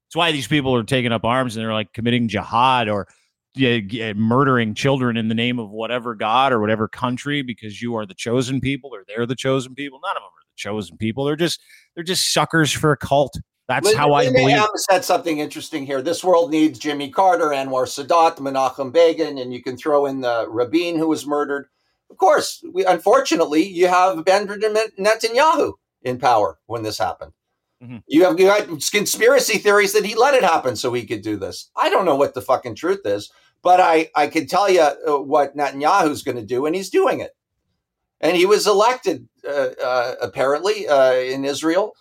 That's why these people are taking up arms and they're like committing jihad or uh, murdering children in the name of whatever God or whatever country because you are the chosen people or they're the chosen people. None of them are the chosen people. They're just they're just suckers for a cult. That's Linda, how I Linda believe. said something interesting here. This world needs Jimmy Carter, Anwar Sadat, Menachem Begin, and you can throw in the Rabin who was murdered. Of course, we, unfortunately, you have Benjamin Netanyahu in power when this happened. Mm-hmm. You have you conspiracy theories that he let it happen so he could do this. I don't know what the fucking truth is. But I, I can tell you uh, what Netanyahu's going to do, and he's doing it. And he was elected, uh, uh, apparently, uh, in Israel.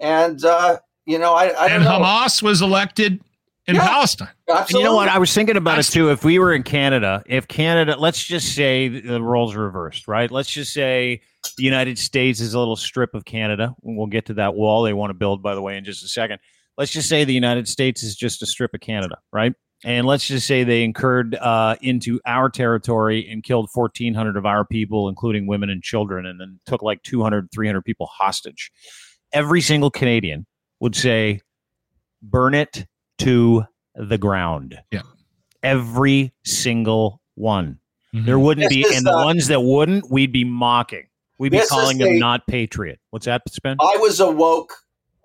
And, uh, you know, I, I And know. Hamas was elected in yeah, Palestine. Absolutely. You know what? I was thinking about it too. If we were in Canada, if Canada, let's just say the roles reversed, right? Let's just say the United States is a little strip of Canada. We'll get to that wall they want to build, by the way, in just a second. Let's just say the United States is just a strip of Canada, right? And let's just say they incurred uh, into our territory and killed 1400 of our people including women and children and then took like 200 300 people hostage every single canadian would say burn it to the ground yeah every single one Mhm. There wouldn't This be, and the uh, ones that wouldn't, we'd be mocking. We'd be calling them a- not patriot. What's that, Spen? I was a woke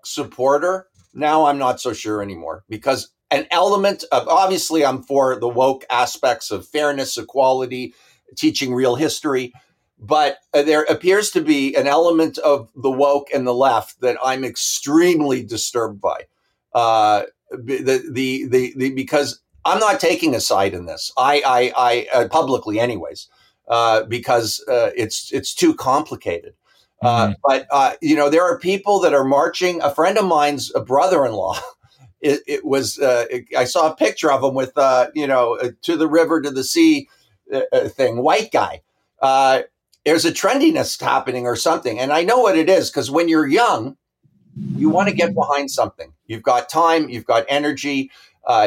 supporter. Now I'm not so sure anymore because an element of obviously I'm for the woke aspects of fairness, equality, teaching real history, but uh, there appears to be an element of the woke and the left that I'm extremely disturbed by. Uh, the, the the the because I'm not taking a side in this. I I, I uh, publicly anyways uh, because uh, it's it's too complicated. Uh, but uh, you know, there are people that are marching. A friend of mine's a brother-in-law. It, it was. Uh, it- I saw a picture of him with, uh, you know, uh, to the river, to the sea uh, uh, thing. White guy. Uh, there's a trendiness happening or something, and I know what it is because when you're young, you want to get behind something. You've got time. You've got energy.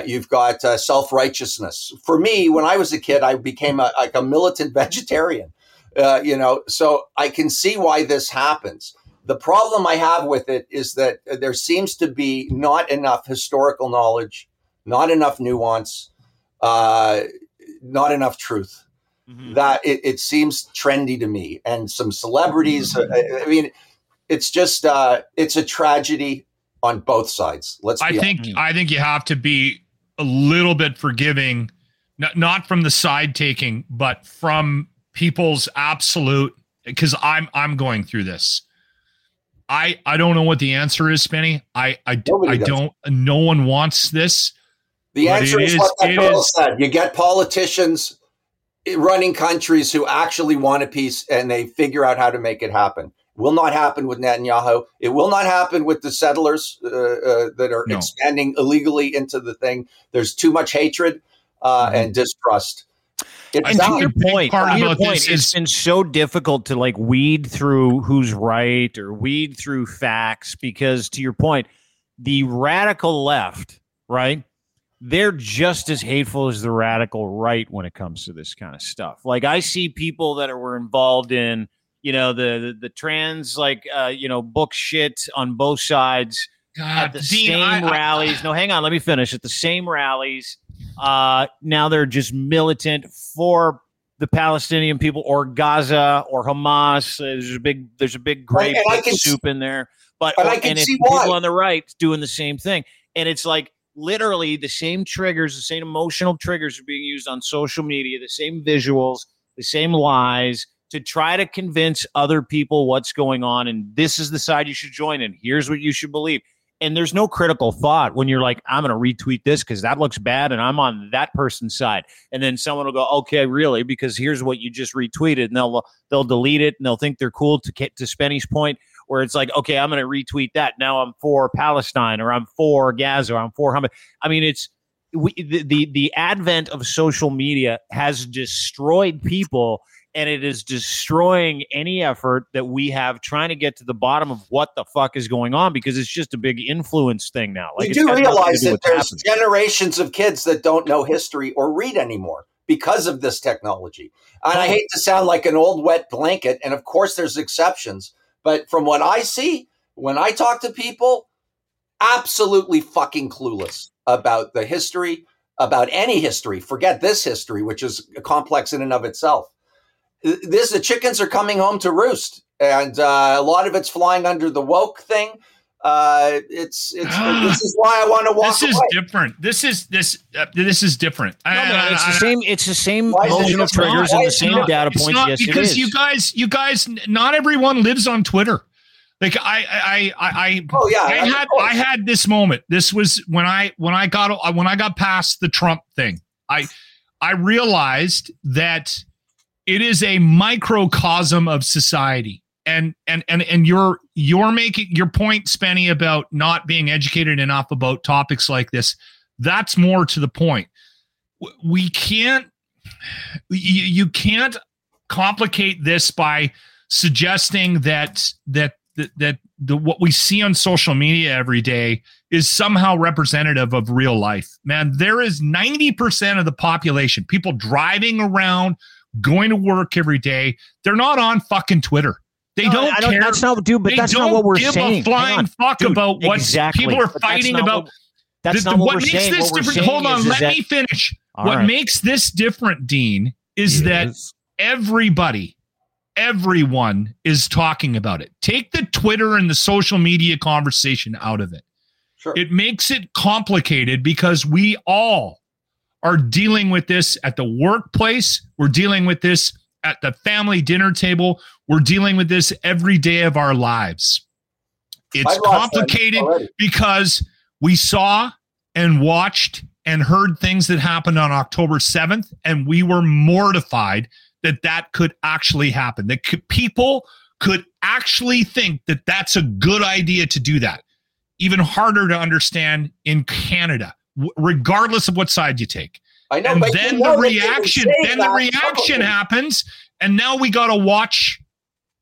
You've got self righteousness. For me, when I was a kid, I became a, like a militant vegetarian. You know, so I can see why this happens. The problem I have with it is that there seems to be not enough historical knowledge, not enough nuance, uh, not enough truth. Mhm. That it, it seems trendy to me, and some celebrities. uh, I, I mean, it's just uh, it's a tragedy on both sides. Let's. I be think honest. I think you have to be a little bit forgiving, not not from the side taking, but from people's absolute. Because I'm I'm going through this. I I don't know what the answer is, Spenny. I I, Nobody I does. don't. No one wants this. The answer is, is- what that it girl is- said. You get politicians running countries who actually want a peace and they figure out how to make it happen. Will not happen with Netanyahu. It will not happen with the settlers uh, uh, that are No. expanding illegally into the thing. There's too much hatred uh, Mhm. and distrust. It's And to to not- your point, part to your about point, this it's is- been so difficult to like weed through who's right or weed through facts because, to your point, the radical left, right? They're just as hateful as the radical right when it comes to this kind of stuff. Like I see people that are, were involved in, you know, the the, the trans like uh, you know book shit on both sides at the Dean, same I- I- rallies. no, hang on, let me finish. At the same rallies, uh, now they're just militant for the Palestinian people or Gaza or Hamas. There's a big, there's a big gray And I pig can soup in there. But I can see people why. on the right doing the same thing, and it's like literally the same triggers, the same emotional triggers are being used on social media, the same visuals, the same lies to try to convince other people what's going on and this is the side you should join in. Here's what you should believe. And there's no critical thought when you're like, I'm going to retweet this because that looks bad and I'm on that person's side. And then someone will go, okay, really? Because here's what you just retweeted. And they'll uh, they'll delete it and they'll think they're cool to get to Spenny's point, where it's like, okay, I'm going to retweet that. Now I'm for Palestine or I'm for Gaza or I'm for Hamas. I mean, it's we, the, the the advent of social media has destroyed people and it is destroying any effort that we have trying to get to the bottom of what the fuck is going on because it's just a big influence thing now. we it's do got nothing to realize do that there's happening. generations of kids that don't know history or read anymore because of this technology. And I hate to sound like an old wet blanket, and of course there's exceptions, but from what I see, when I talk to people, absolutely fucking clueless about the history, about any history. Forget this history, which is complex in and of itself. This the chickens are coming home to roost, and uh, a lot of it's flying under the woke thing. Uh, it's it's this is why I want to walk This is away. different. This is this uh, this is different. No, I- man, I- it's the I- same. It's the same Why is it emotional not? triggers Why and the is same not? data It's points. not yes, because is. you guys, you guys, not everyone lives on Twitter. Like I, I, I, I, Oh yeah, I had. I had this moment. This was when I, when I got, when I got past the Trump thing. I, I realized that it is a microcosm of society. And and and and you're you're making your point, Spenny, about not being educated enough about topics like this. That's more to the point. We can't you, can't complicate this by suggesting that that that, that the what we see on social media every day is somehow representative of real life. Man, there is 90% of the population, people driving around, going to work every day, they're not on fucking Twitter. They No, don't, don't care. That's not, dude. But they that's don't not what we're give saying. a flying fuck Dude, about what exactly. people are that's fighting about. what- that's The- not what, we're makes saying. this What different. Hold on, is, is let that, me finish. What right. makes this different, Dean, is that everybody, everyone is talking about it. Take the Twitter and the social media conversation out of it. Sure. It makes it complicated because we all are dealing with this at the workplace. We're dealing with this at the family dinner table. We're dealing with this every day of our lives. It's I've lost friends complicated because we saw and watched and heard things that happened on October 7th, and we were mortified that that could actually happen. That could, people could actually think that that's a good idea to do that. Even harder to understand in Canada, w- regardless of what side you take. I know, And then you know the reaction, then the reaction publicly. happens, and now we got to watch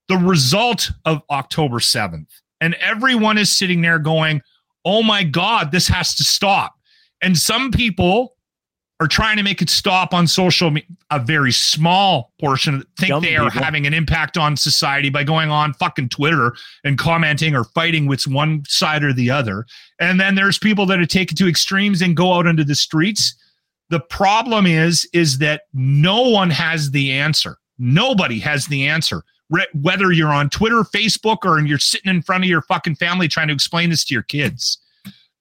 the result of October 7th. And everyone is sitting there going, oh my God, this has to stop. And some people are trying to make it stop on social media. A very small portion think Dumb they are people. having an impact on society by going on fucking Twitter and commenting or fighting with one side or the other. And then there's people that are taken to extremes and go out into the streets. The problem is, is that no one has the answer. Nobody has the answer. Re- Whether you're on Twitter, Facebook, or you're sitting in front of your fucking family trying to explain this to your kids.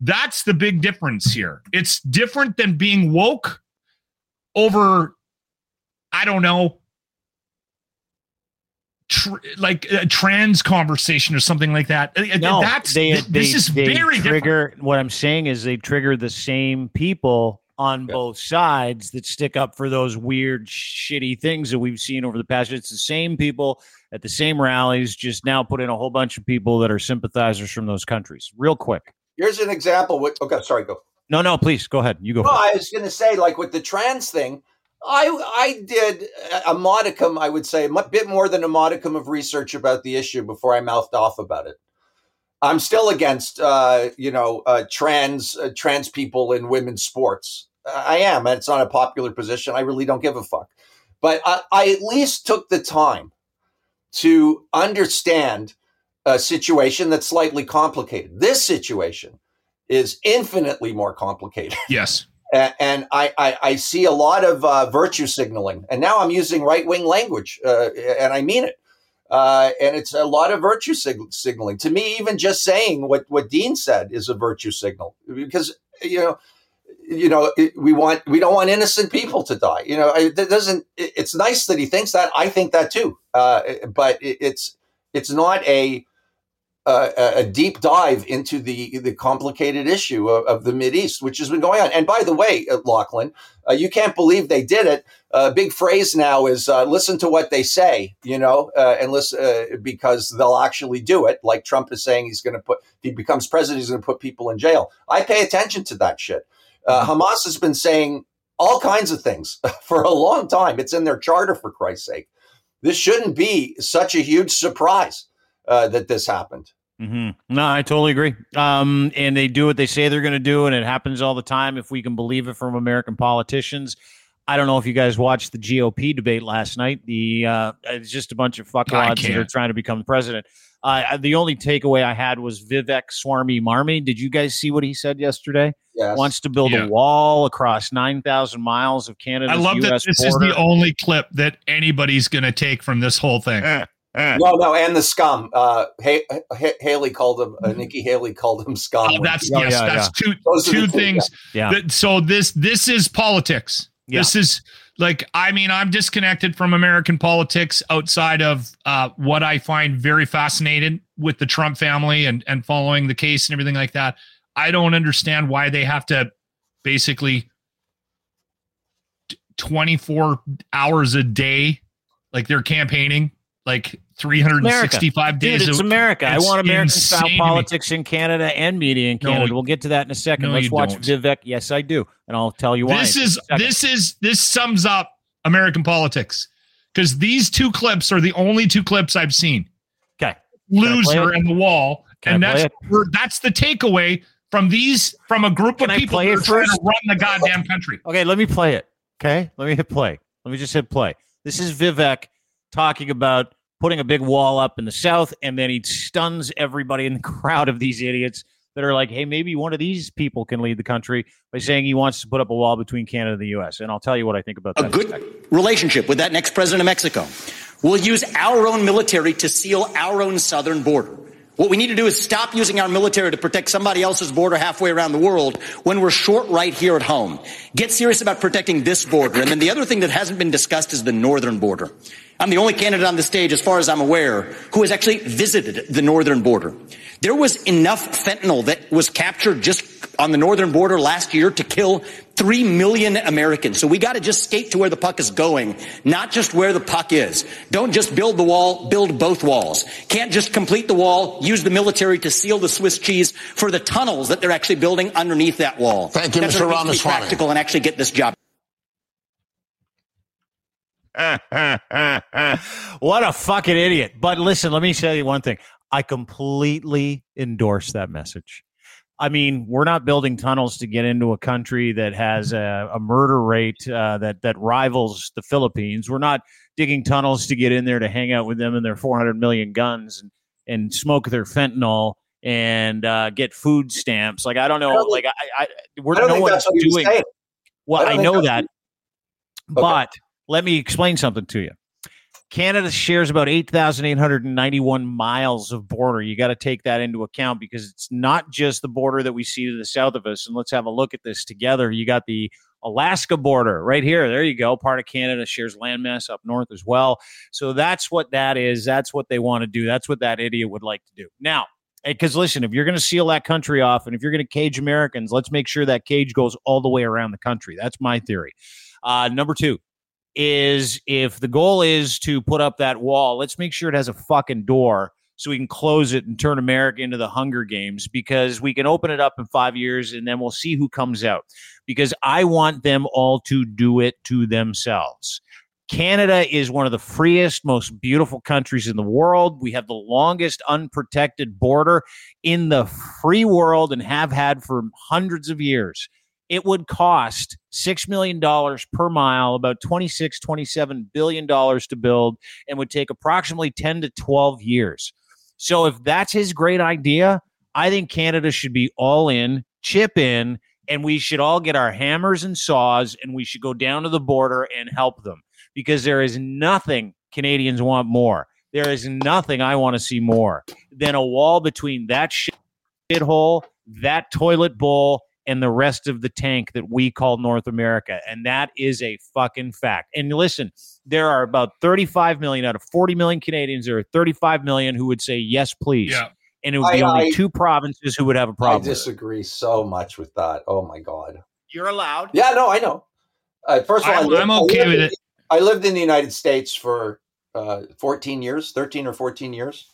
That's the big difference here. It's different than being woke over, I don't know, tr- like a trans conversation or something like that. Uh, No, That's they, th- this is they very different. trigger. What I'm saying is they trigger the same people on Yeah. both sides that stick up for those weird, shitty things that we've seen over the past. It's the same people at the same rallies, just now put in a whole bunch of people that are sympathizers from those countries. Real quick. Here's an example. With, okay, sorry, go. No, no, please go ahead. You go. No. I was going to say, like with the trans thing, I I did a modicum, I would say, a bit more than a modicum of research about the issue before I mouthed off about it. I'm still against, uh, you know, uh, trans uh, trans people in women's sports. I am, and it's not a popular position. I really don't give a fuck. But I, I at least took the time to understand a situation that's slightly complicated. This situation is infinitely more complicated. Yes. And I, I, I see a lot of uh, virtue signaling. And now I'm using right wing language, uh, and I mean it. Uh, and it's a lot of virtue sig- signaling. To me, even just saying what, what Dean said is a virtue signal because you know, you know, it, we want we don't want innocent people to die. You know, it doesn't. It, it's nice that he thinks that. I think that too. Uh, but it's it's not a uh, a a deep dive into the the complicated issue of, of the Mid East, which has been going on. And by the way, uh, Lachlan, uh, you can't believe they did it. A big phrase now is uh, listen to what they say, you know, uh, and listen uh, because they'll actually do it. Like Trump is saying, he's going to put if he becomes president, he's going to put people in jail. I pay attention to that shit. Uh, Hamas has been saying all kinds of things for a long time. It's in their charter, for Christ's sake. This shouldn't be such a huge surprise uh, that this happened. hmm No, I totally agree. Um, and they do what they say they're going to do, and it happens all the time. If we can believe it from American politicians, I don't know if you guys watched the GOP debate last night. The uh, it's just a bunch of fuckwads that are trying to become president. Uh, the only takeaway I had was Vivek Swarmy Marmy. Did you guys see what he said yesterday? Yes. Wants to build Yeah. a wall across nine thousand miles of Canada. I love that this border. is the only clip that anybody's going to take from this whole thing. Eh. No, no, and the scum. Uh, ha- ha- Haley called him. Uh, Nikki Haley called him scum. Oh, that's Oh, yes, yeah, that's two Those are the two two, things. Yeah. that- so this this is politics. Yeah. This is like I mean I'm disconnected from American politics outside of uh, what I find very fascinating with the Trump family and and following the case and everything like that. I don't understand why they have to basically 24 hours a day like they're campaigning like 365 Dude, days it's a- America. I want American style politics in Canada and media in No, Canada. we'll get to that in a second. no, Let's watch don't. Vivek. Yes, I do, and I'll tell you why. this is just a second. this is this sums up American politics because these two clips are the only two clips I've seen. Okay. Loser and the wall, Can and I that's that's the takeaway from these from a group Can of people it are trying to run the goddamn country. Okay, let me play it. Okay, let me hit play. Let me just hit play. This is Vivek talking about putting a big wall up in the south, and then he stuns everybody in the crowd of these idiots that are like, hey, maybe one of these people can lead the country by saying he wants to put up a wall between Canada and the U.S. And I'll tell you what I think about that. A good relationship with that next president of Mexico. We'll use our own military to seal our own southern border. What we need to do is stop using our military to protect somebody else's border halfway around the world when we're short right here at home. Get serious about protecting this border. And then the other thing that hasn't been discussed is the northern border. I'm the only candidate on the stage, as far as I'm aware, who has actually visited the northern border. There was enough fentanyl that was captured just on the northern border last year to kill 3 million Americans. So we got to just skate to where the puck is going, not just where the puck is. Don't just build the wall, build both walls. Can't just complete the wall, use the military to seal the Swiss cheese for the tunnels that they're actually building underneath that wall. Thank you, That's Mr. what be Ramaswamy. practical and actually get this job what a fucking idiot. But listen, let me tell you one thing. I completely endorse that message. I mean, we're not building tunnels to get into a country that has a, a murder rate uh, that that rivals the Philippines. We're not digging tunnels to get in there to hang out with them and their 400 million guns and, and smoke their fentanyl and uh, get food stamps. Like I don't know, I don't like I, I we're I no think one's doing. Well, I I, know that, but let me explain something to you. Canada shares about 8,891 miles of border. You got to take that into account because it's not just the border that we see to the south of us. And let's have a look at this together. You got the Alaska border right here. There you go. Part of Canada shares landmass up north as well. So that's what that is. That's what they want to do. That's what that idiot would like to do. Now, because listen, if you're going to seal that country off and if you're going to cage Americans, let's make sure that cage goes all the way around the country. That's my theory. Uh, number two is if the goal is to put up that wall, let's make sure it has a fucking door so we can close it and turn America into the Hunger Games because we can open it up in five years and then we'll see who comes out. Because I want them all to do it to themselves. Canada is one of the freest, most beautiful countries in the world. We have the longest unprotected border in the free world and have had for hundreds of years. It would cost $6 million per mile, about 26, 27 billion dollars to build, and would take approximately 10 to 12 years. So if that's his great idea, I think Canada should be all in, chip in, and we should all get our hammers and saws and we should go down to the border and help them because there is nothing Canadians want more. There is nothing I want to see more than a wall between that shithole, that toilet bowl, and the rest of the tank that we call North America. And that is a fucking fact. And listen, there are about 35 million out of 40 million Canadians. There are 35 million who would say, yes, please. Yeah. And it would be I- only I- two provinces who would have a problem. I disagree so much with that. Oh my god. You're allowed. Yeah, no, I know. Uh, first of all, I I'm- lived- I'm okay with in- it. I lived in the United States for uh, 14 years, 13 or 14 years.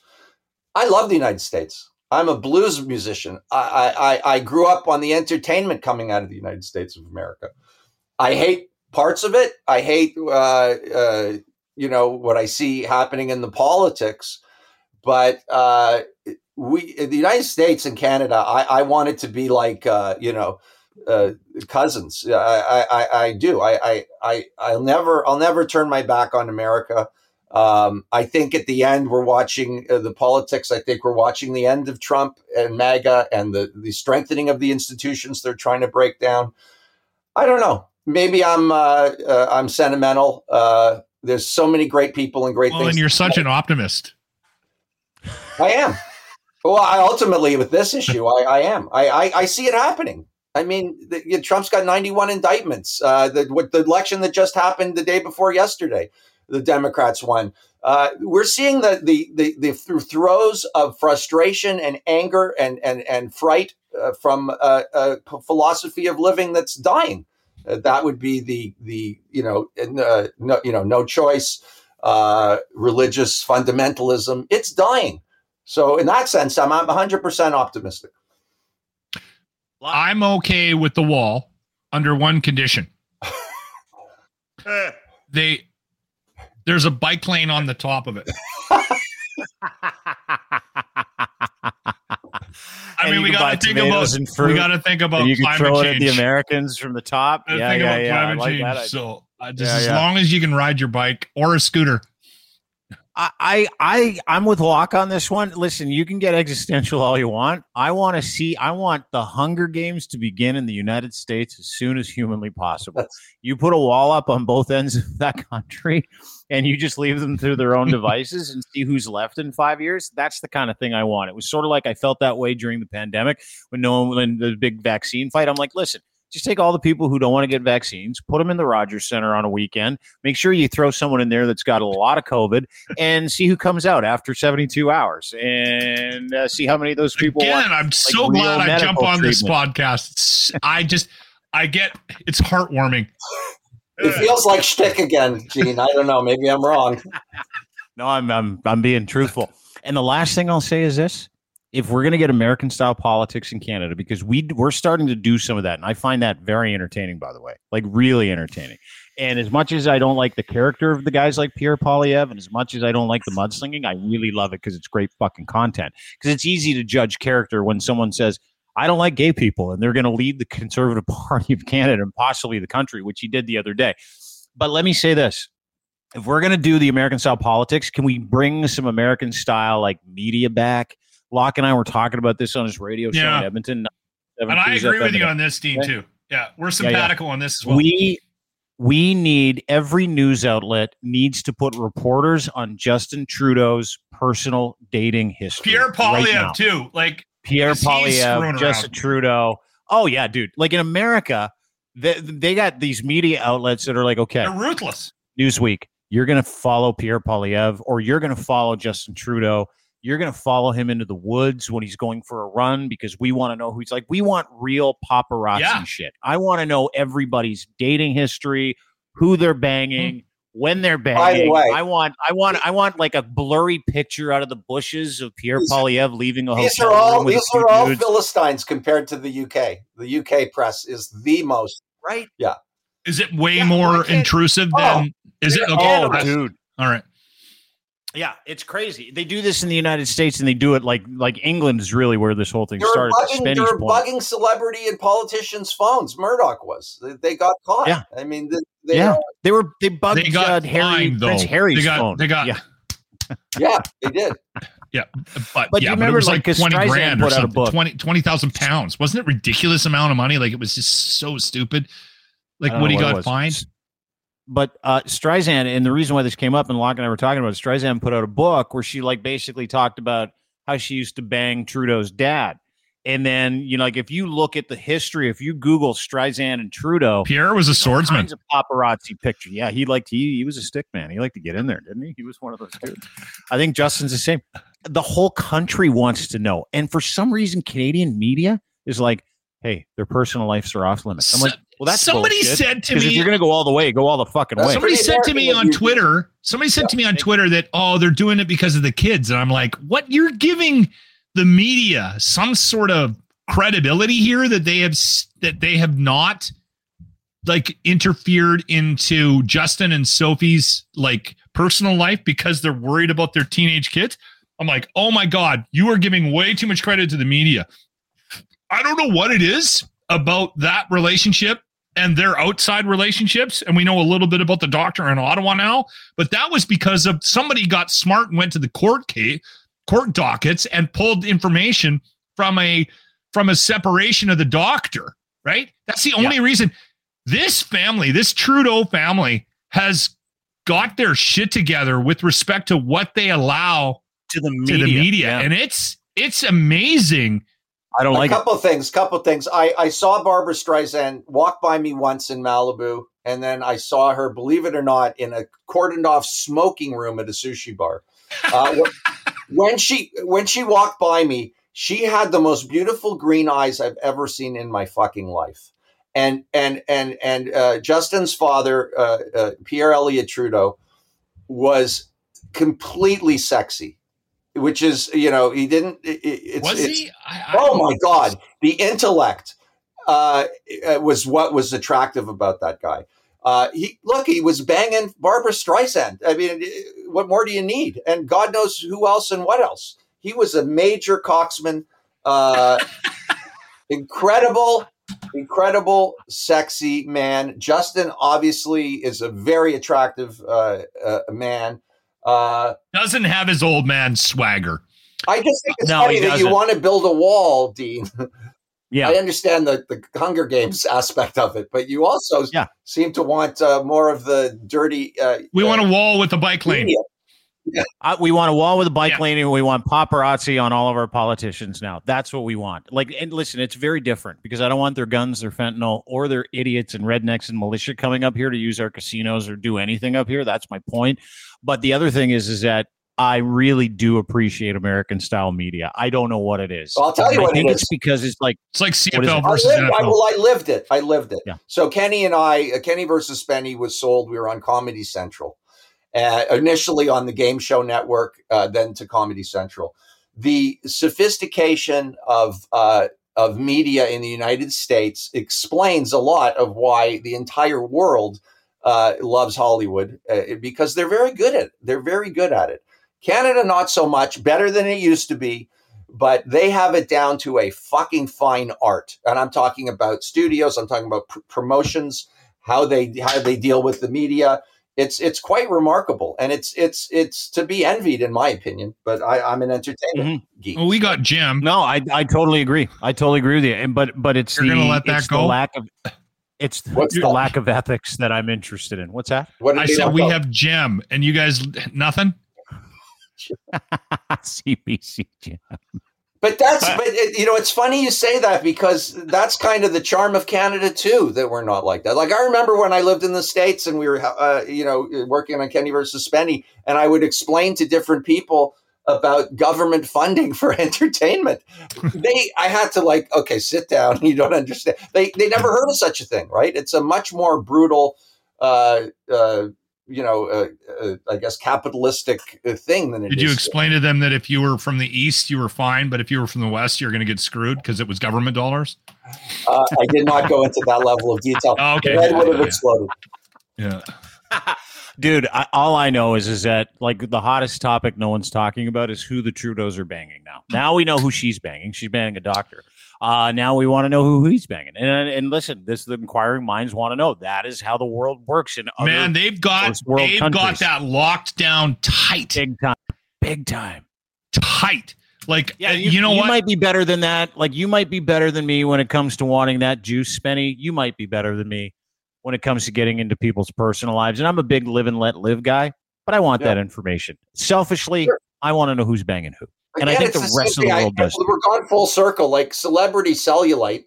I love the United States. I'm a blues musician. I, I, I- grew up on the entertainment coming out of the United States of America. I hate parts of it. I hate, uh, uh, you know, what I see happening in the politics. But uh, we, the United States and Canada, I, I want it to be like, uh, you know, uh, cousins. I, I, I, I do. I, I, I, I'll never, I'll never turn my back on America. Um, I think at the end we're watching uh, the politics. I think we're watching the end of Trump and MAGA and the the strengthening of the institutions they're trying to break down. I don't know. Maybe I'm uh, uh, I'm sentimental. Uh, there's so many great people and great Well, things. and you're such an optimist. I am. Well, I ultimately with this issue, I, I am. I, I, I see it happening. I mean, the, Trump's got 91 indictments. Uh, the, with the election that just happened the day before yesterday, the Democrats won. Uh, we're seeing the the the, the th- throes of frustration and anger and and and fright uh, from uh, a philosophy of living that's dying. Uh, that would be the the you know uh, no you know no choice uh, religious fundamentalism. It's dying. So in that sense, I'm I'm 100 percent optimistic. I'm okay with the wall under one condition. they there's a bike lane on the top of it. I mean, we got to think about and fruit, we got to think about you can climate throw it change. at the Americans from the top. Yeah, yeah, yeah. I like change. that so uh, just Yeah, as yeah. long as you can ride your bike or a scooter, I, I, I'm with Locke on this one. Listen, you can get existential all you want. I want to see. I want the Hunger Games to begin in the United States as soon as humanly possible. You put a wall up on both ends of that country, and you just leave them to their own devices and see who's left in five years. That's the kind of thing I want. It was sort of like I felt that way during the pandemic when no one, when the big vaccine fight. I'm like, listen, just take all the people who don't want to get vaccines, put them in the Rogers Center on a weekend. Make sure you throw someone in there that's got a lot of COVID, and see who comes out after 72 hours, and uh, see how many of those people. Again, want, I'm like, so glad I jump on treatment. this podcast. It's, I just, I get, it's heartwarming. It feels like shtick again, Gene. I don't know. Maybe I'm wrong. no, I'm, I'm, I'm being truthful. And the last thing I'll say is this: if we're going to get American style politics in Canada, because we we're starting to do some of that, and I find that very entertaining, by the way, like really entertaining. And as much as I don't like the character of the guys like Pierre Poilievre, and as much as I don't like the mudslinging, I really love it because it's great fucking content. Because it's easy to judge character when someone says, "I don't like gay people," and they're going to lead the Conservative Party of Canada and possibly the country, which he did the other day. But let me say this: if we're going to do the American style politics, can we bring some American style like media back? Locke and I were talking about this on his radio show yeah. in Edmonton. Oh and I oh agree FM with you on this, Dean, too. Yeah, we're simpatical yeah, yeah. on this as well. We we need every news outlet needs to put reporters on Justin Trudeau's personal dating history. Pierre Poilievre right too, like Pierre Poilievre, Justin Trudeau. Oh yeah, dude. Like in America, they, they got these media outlets that are like, okay, they're ruthless. Newsweek, you're going to follow Pierre Poilievre or you're going to follow Justin Trudeau you're going to follow him into the woods when he's going for a run because we want to know who he's like. We want real paparazzi yeah. shit. I want to know everybody's dating history, who they're banging, mm. when they're banging. The way, I want, I want, I want like a blurry picture out of the bushes of Pierre Poilievre leaving a hotel these hotel. Are all, these are all dudes. Philistines compared to the UK. The UK press is the most right. Yeah. Is it way yeah, more intrusive than? Oh, is it? Okay, oh, dude. All right. Yeah, it's crazy. They do this in the United States, and they do it like like England is really where this whole thing they're started. Bugging, they are bugging celebrity and politicians' phones. Murdoch was. They, they got caught. Yeah, I mean, they, they yeah, are, they were. They bugged they got uh, Harry, Prince Harry's they got, phone. They got. Yeah, yeah, they did. Yeah, but, but yeah, you remember, but it was like, like twenty Streisand grand or something, 20 20,000 pounds. Wasn't it ridiculous amount of money? Like it was just so stupid. Like what he got fined but uh, Streisand, and the reason why this came up, and Locke and I were talking about, it, Streisand put out a book where she like basically talked about how she used to bang Trudeau's dad. And then, you know, like if you look at the history, if you Google Streisand and Trudeau, Pierre was a swordsman. A paparazzi picture. Yeah, he liked he he was a stick man. He liked to get in there, didn't he? He was one of those dudes. I think Justin's the same. The whole country wants to know, and for some reason, Canadian media is like, "Hey, their personal lives are off limits." I'm like, well, that's somebody bullshit. said to me. If you're going to go all the way, go all the fucking way. Somebody said to me on Twitter. Somebody said to me on Twitter that oh, they're doing it because of the kids, and I'm like, what? You're giving the media some sort of credibility here that they have that they have not like interfered into Justin and Sophie's like personal life because they're worried about their teenage kids. I'm like, oh my god, you are giving way too much credit to the media. I don't know what it is about that relationship and their outside relationships. And we know a little bit about the doctor in Ottawa now, but that was because of somebody got smart and went to the court case, court dockets and pulled information from a from a separation of the doctor, right? That's the only yeah. reason this family, this Trudeau family has got their shit together with respect to what they allow to the media. To the media. Yeah. And it's it's amazing I don't a like a couple it. things. Couple things. I I saw Barbra Streisand walk by me once in Malibu, and then I saw her, believe it or not, in a cordoned off smoking room at a sushi bar. Uh, when she when she walked by me, she had the most beautiful green eyes I've ever seen in my fucking life. And and and and uh, Justin's father, uh, uh Pierre Elliott Trudeau, was completely sexy which is you know he didn't. It, it's, was he? I, I oh my god, the intellect uh, uh, was what was attractive about that guy. Uh, he look, he was banging Barbra Streisand. I mean, what more do you need? And God knows who else and what else. He was a major coxman, uh, incredible, incredible, sexy man. Justin obviously is a very attractive uh, uh, man. Uh, Doesn't have his old man swagger. I just think it's No, funny that you doesn't. want to build a wall, Dean. Yeah. I understand the, the Hunger Games aspect of it, but you also Yeah. seem to want uh, more of the dirty. Uh, We uh, want a wall with a bike lane. media. I, we want a wall with a bike Yeah. lane, and we want paparazzi on all of our politicians now. That's what we want. Like, and listen, it's very different because I don't want their guns, their fentanyl, or their idiots and rednecks and militia coming up here to use our casinos or do anything up here. That's my point. But the other thing is, is that I really do appreciate American style media. I don't know what it is. I'll tell you And what I think it it's is. because it's like It's like CFL it? I versus lived, I, well, I lived it. I lived it. Yeah. So Kenny and I, uh, Kenny versus Spenny was sold. We were on Comedy Central, uh, initially on the Game Show Network, uh, then to Comedy Central. The sophistication of uh, of media in the United States explains a lot of why the entire world uh, loves Hollywood uh, because they're very good at it. They're very good at it. Canada, not so much. Better than it used to be but they have it down to a fucking fine art. And I'm talking about studios. I'm talking about pr- promotions, how they how they deal with the media. It's it's quite remarkable, and it's it's it's to be envied, in my opinion. But I, I'm an entertainment geek. Well, we got Jim. no, I I totally agree. I totally agree with you. And but but it's You're the, gonna let that it's the go? lack of it's What's the that? lack of ethics that I'm interested in. What's that? What I said we go? have Jim, and you guys nothing. CBC. Jim. But that's but it, you know it's funny you say that because that's kind of the charm of Canada too that we're not like that. Like I remember when I lived in the states and we were uh, you know working on Kenny versus Spenny, and I would explain to different people about government funding for entertainment. they I had to like okay sit down. You don't understand. They they never heard of such a thing, right? It's a much more brutal. Uh, uh, you know, uh, uh, I guess capitalistic uh, thing than it Did you is- explain to them that if you were from the east, you were fine, but if you were from the west, you're going to get screwed because it was government dollars? Uh, I did not go into that level of detail. Oh, okay. Red would have exploded. Yeah. Dude, I, all I know is is that like the hottest topic no one's talking about is who the Trudeaus are banging now. Now we know who she's banging. She's banging a doctor. Uh, now we want to know who he's banging. And and listen, this the inquiring minds want to know. That is how the world works in Man, they've got they've got that locked down tight, big time, big time. tight. Like Yeah, uh, you, you, know you what? might be better than that. Like you might be better than me when it comes to wanting that juice, Spenny. You might be better than me when it comes to getting into people's personal lives. And I'm a big live and let live guy, but I want Yeah. that information. Selfishly, Sure. I want to know who's banging who. And I think it's the rest of the thing. I- world does. We're gone full circle. Like celebrity cellulite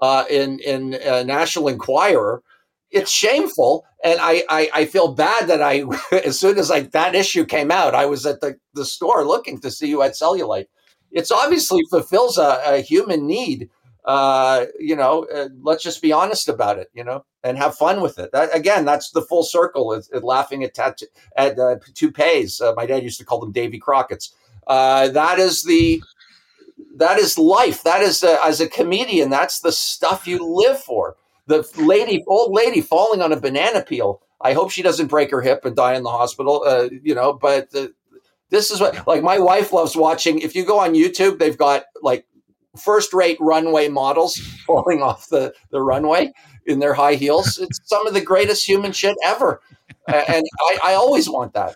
uh, in in uh, National Enquirer, it's shameful, and I, I I feel bad that I as soon as like that issue came out, I was at the the store looking to see who had cellulite. It's obviously fulfills a, a human need. Uh, you know, uh, let's just be honest about it. You know, and have fun with it. That, again, that's the full circle. It's, it's laughing at tat- at uh, toupees. Uh, my dad used to call them Davy Crockett's. Uh, that is the that is life. That is uh, as a comedian. That's the stuff you live for. The lady, old lady, falling on a banana peel. I hope she doesn't break her hip and die in the hospital. Uh, you know, but uh, this is what like my wife loves watching. If you go on YouTube, they've got like first-rate runway models falling off the the runway in their high heels. It's some of the greatest human shit ever, and I, I always want that.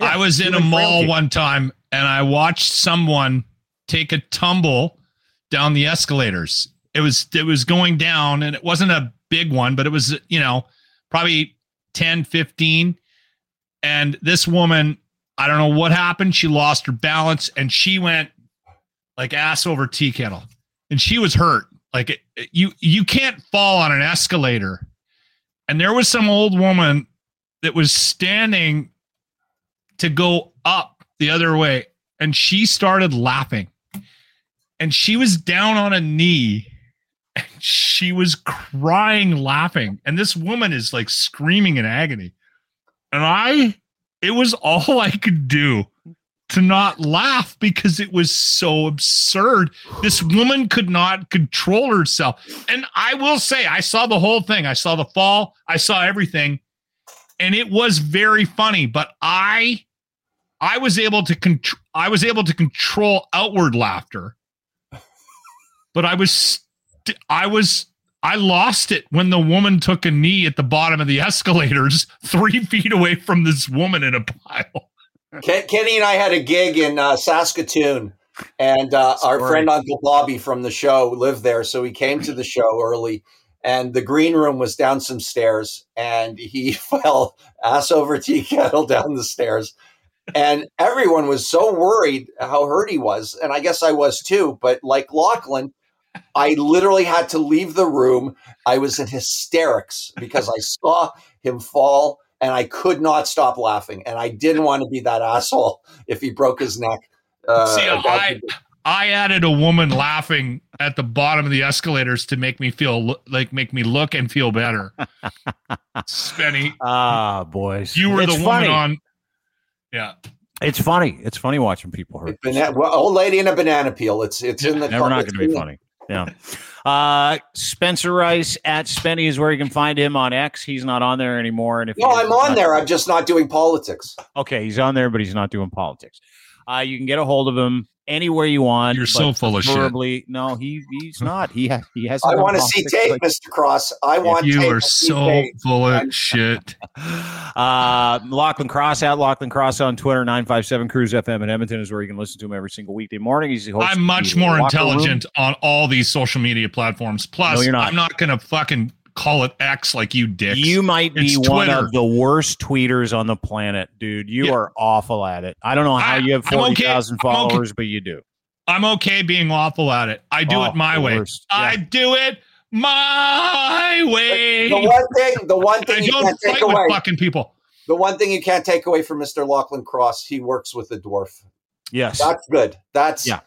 I was in a mall frailty. one time and I watched someone take a tumble down the escalators. It was it was going down and it wasn't a big one, but it was, you know, probably 10, 15. And this woman, I don't know what happened. She lost her balance and she went like ass over tea kettle. And she was hurt. Like it, you you can't fall on an escalator. And there was some old woman that was standing to go up the other way and she started laughing and she was down on a knee and she was crying laughing and this woman is like screaming in agony and i it was all i could do to not laugh because it was so absurd. This woman could not control herself. And i will say i saw the whole thing. I saw the fall. I saw everything. And it was very funny but i i was able to control i was able to control outward laughter. But i was st- i was i lost it when the woman took a knee at the bottom of the escalators three feet away from this woman in a pile Ken, Kenny and I had a gig in uh, Saskatoon, and uh, our friend Uncle Bobby from the show lived there, so he came to the show early. And the green room was down some stairs, and he fell ass over tea kettle down the stairs. And everyone was so worried how hurt he was, and I guess I was too. But like Lachlan, I literally had to leave the room. I was in hysterics because I saw him fall and I could not stop laughing. And I didn't want to be that asshole if he broke his neck. Uh, See, I I added a woman laughing at the bottom of the escalators to make me feel like make me look and feel better. Spenny, Ah, boys. you were It's the funny. woman on. Yeah, It's funny. It's funny watching people hurt. Bana- well, old lady in a banana peel. It's it's in the. Never not going to be funny. Yeah. Uh, Spencer Rice at Spenny is where you can find him on X. He's not on there anymore. And if No, I'm on there. I'm just not doing politics. Okay, he's on there, but he's not doing politics. Uh, you can get a hold of him anywhere you want. You're so full of shit. preferably- No, he he's not. He ha- he has. I want to see tape, Mr. Cross. I want you tape are so tape. full of shit. Uh, Lachlan Cross at Lachlan Cross on Twitter. Nine five seven Cruz FM in Edmonton is where you can listen to him every single weekday morning. He's the host I'm much more Locker Room. intelligent on all these social media platforms. Plus, No, you're not. I'm not going to fucking call it X like you dicks. You might be It's one Twitter. of the worst tweeters on the planet, dude. You Yeah. are awful at it. I don't know how I- you have I'm okay. forty thousand okay. followers, but you do. I'm okay being awful at it. I do Oh, it my way. worst. I do it my way. The one thing, the one I thing you don't can't take fight with away, fucking people. the one thing you can't take away from Mr. Lachlan Cross, he works with the dwarf. Yes. That's good. That's Yeah,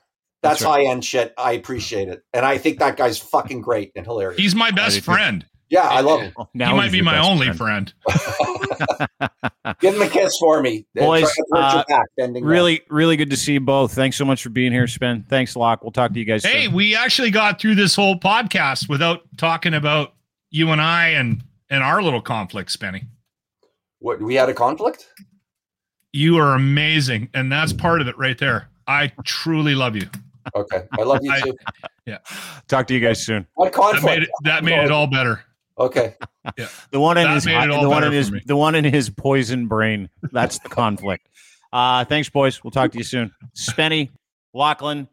That's, that's right. high end shit. I appreciate it, and I think that guy's fucking great and hilarious. He's my best too. friend. Yeah, I love him. Now he might be my only friend. friend. Give him a kiss for me, Boys, try to hurt your uh, back, bending down. Really, really good to see you both. Thanks so much for being here, Spen. Thanks, Locke. We'll talk to you guys Hey, soon. we actually got through this whole podcast without talking about you and I and and our little conflict, Spenny. What we had a conflict. You are amazing, and that's part of it right there. I truly love you. Okay, I love you I- yeah. Talk to you guys soon. What That made conflict? it, that made it all better. Okay, The one in That his made it all the one in his me. the one in his poison brain. That's the conflict. Uh, thanks, boys. We'll talk to you soon. Spenny, Lachlan.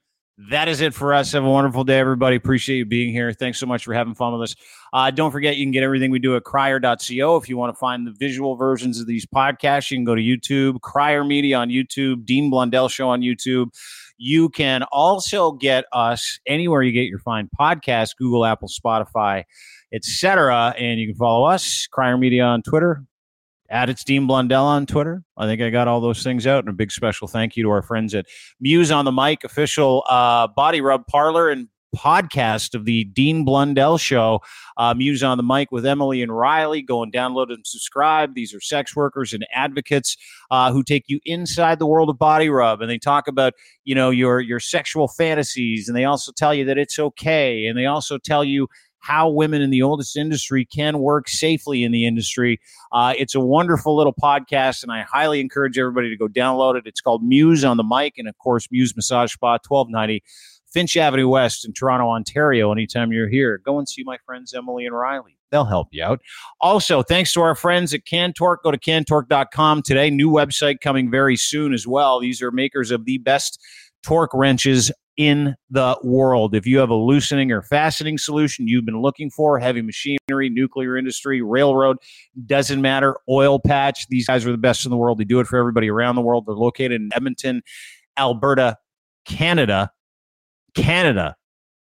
That is it for us. Have a wonderful day, everybody. Appreciate you being here. Thanks so much for having fun with us. Uh, don't forget, you can get everything we do at crier.co. If you want to find the visual versions of these podcasts, you can go to YouTube, Crier Media on YouTube, Dean Blundell Show on YouTube. You can also get us anywhere you get your fine podcasts, Google, Apple, Spotify, etc. And you can follow us, Crier Media on Twitter, at it's Dean Blundell on Twitter. I think I got all those things out. And a big special thank you to our friends at Muse on the Mic, official uh, body rub parlor and podcast of the Dean Blundell Show. Uh, Muse on the Mic with Emily and Riley. Go and download and subscribe. These are sex workers and advocates uh, who take you inside the world of body rub, and they talk about you know your your sexual fantasies, and they also tell you that it's okay, and they also tell you how women in the oldest industry can work safely in the industry. Uh, it's a wonderful little podcast, and I highly encourage everybody to go download it. It's called Muse on the Mic, and of course, Muse Massage Spa, twelve ninety. Finch Avenue West in Toronto, Ontario. Anytime you're here, go and see my friends Emily and Riley. They'll help you out. Also, thanks to our friends at Cantork. Go to cantork.com today. New website coming very soon as well. These are makers of the best torque wrenches in the world. If you have a loosening or fastening solution you've been looking for, heavy machinery, nuclear industry, railroad, doesn't matter, oil patch, these guys are the best in the world. They do it for everybody around the world. They're located in Edmonton, Alberta, Canada. Canada,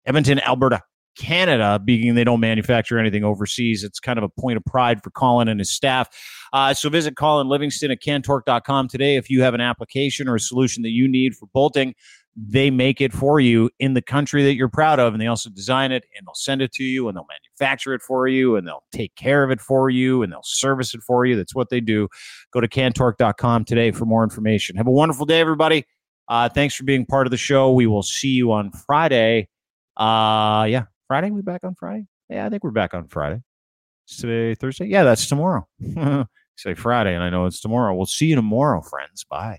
Edmonton, Alberta, Canada, being they don't manufacture anything overseas. It's kind of a point of pride for Colin and his staff. Uh, so visit Colin Livingston at cantork.com today if you have an application or a solution that you need for bolting. They make it for you in the country that you're proud of, and they also design it and they'll send it to you and they'll manufacture it for you and they'll take care of it for you and they'll service it for you. That's what they do. Go to cantork.com today for more information. Have a wonderful day, everybody. Uh, thanks for being part of the show. We will see you on Friday. Uh, yeah, Friday. We back on Friday? Yeah, I think we're back on Friday. Is today Thursday? Yeah, that's tomorrow. Say Friday, and I know it's tomorrow. We'll see you tomorrow, friends. Bye.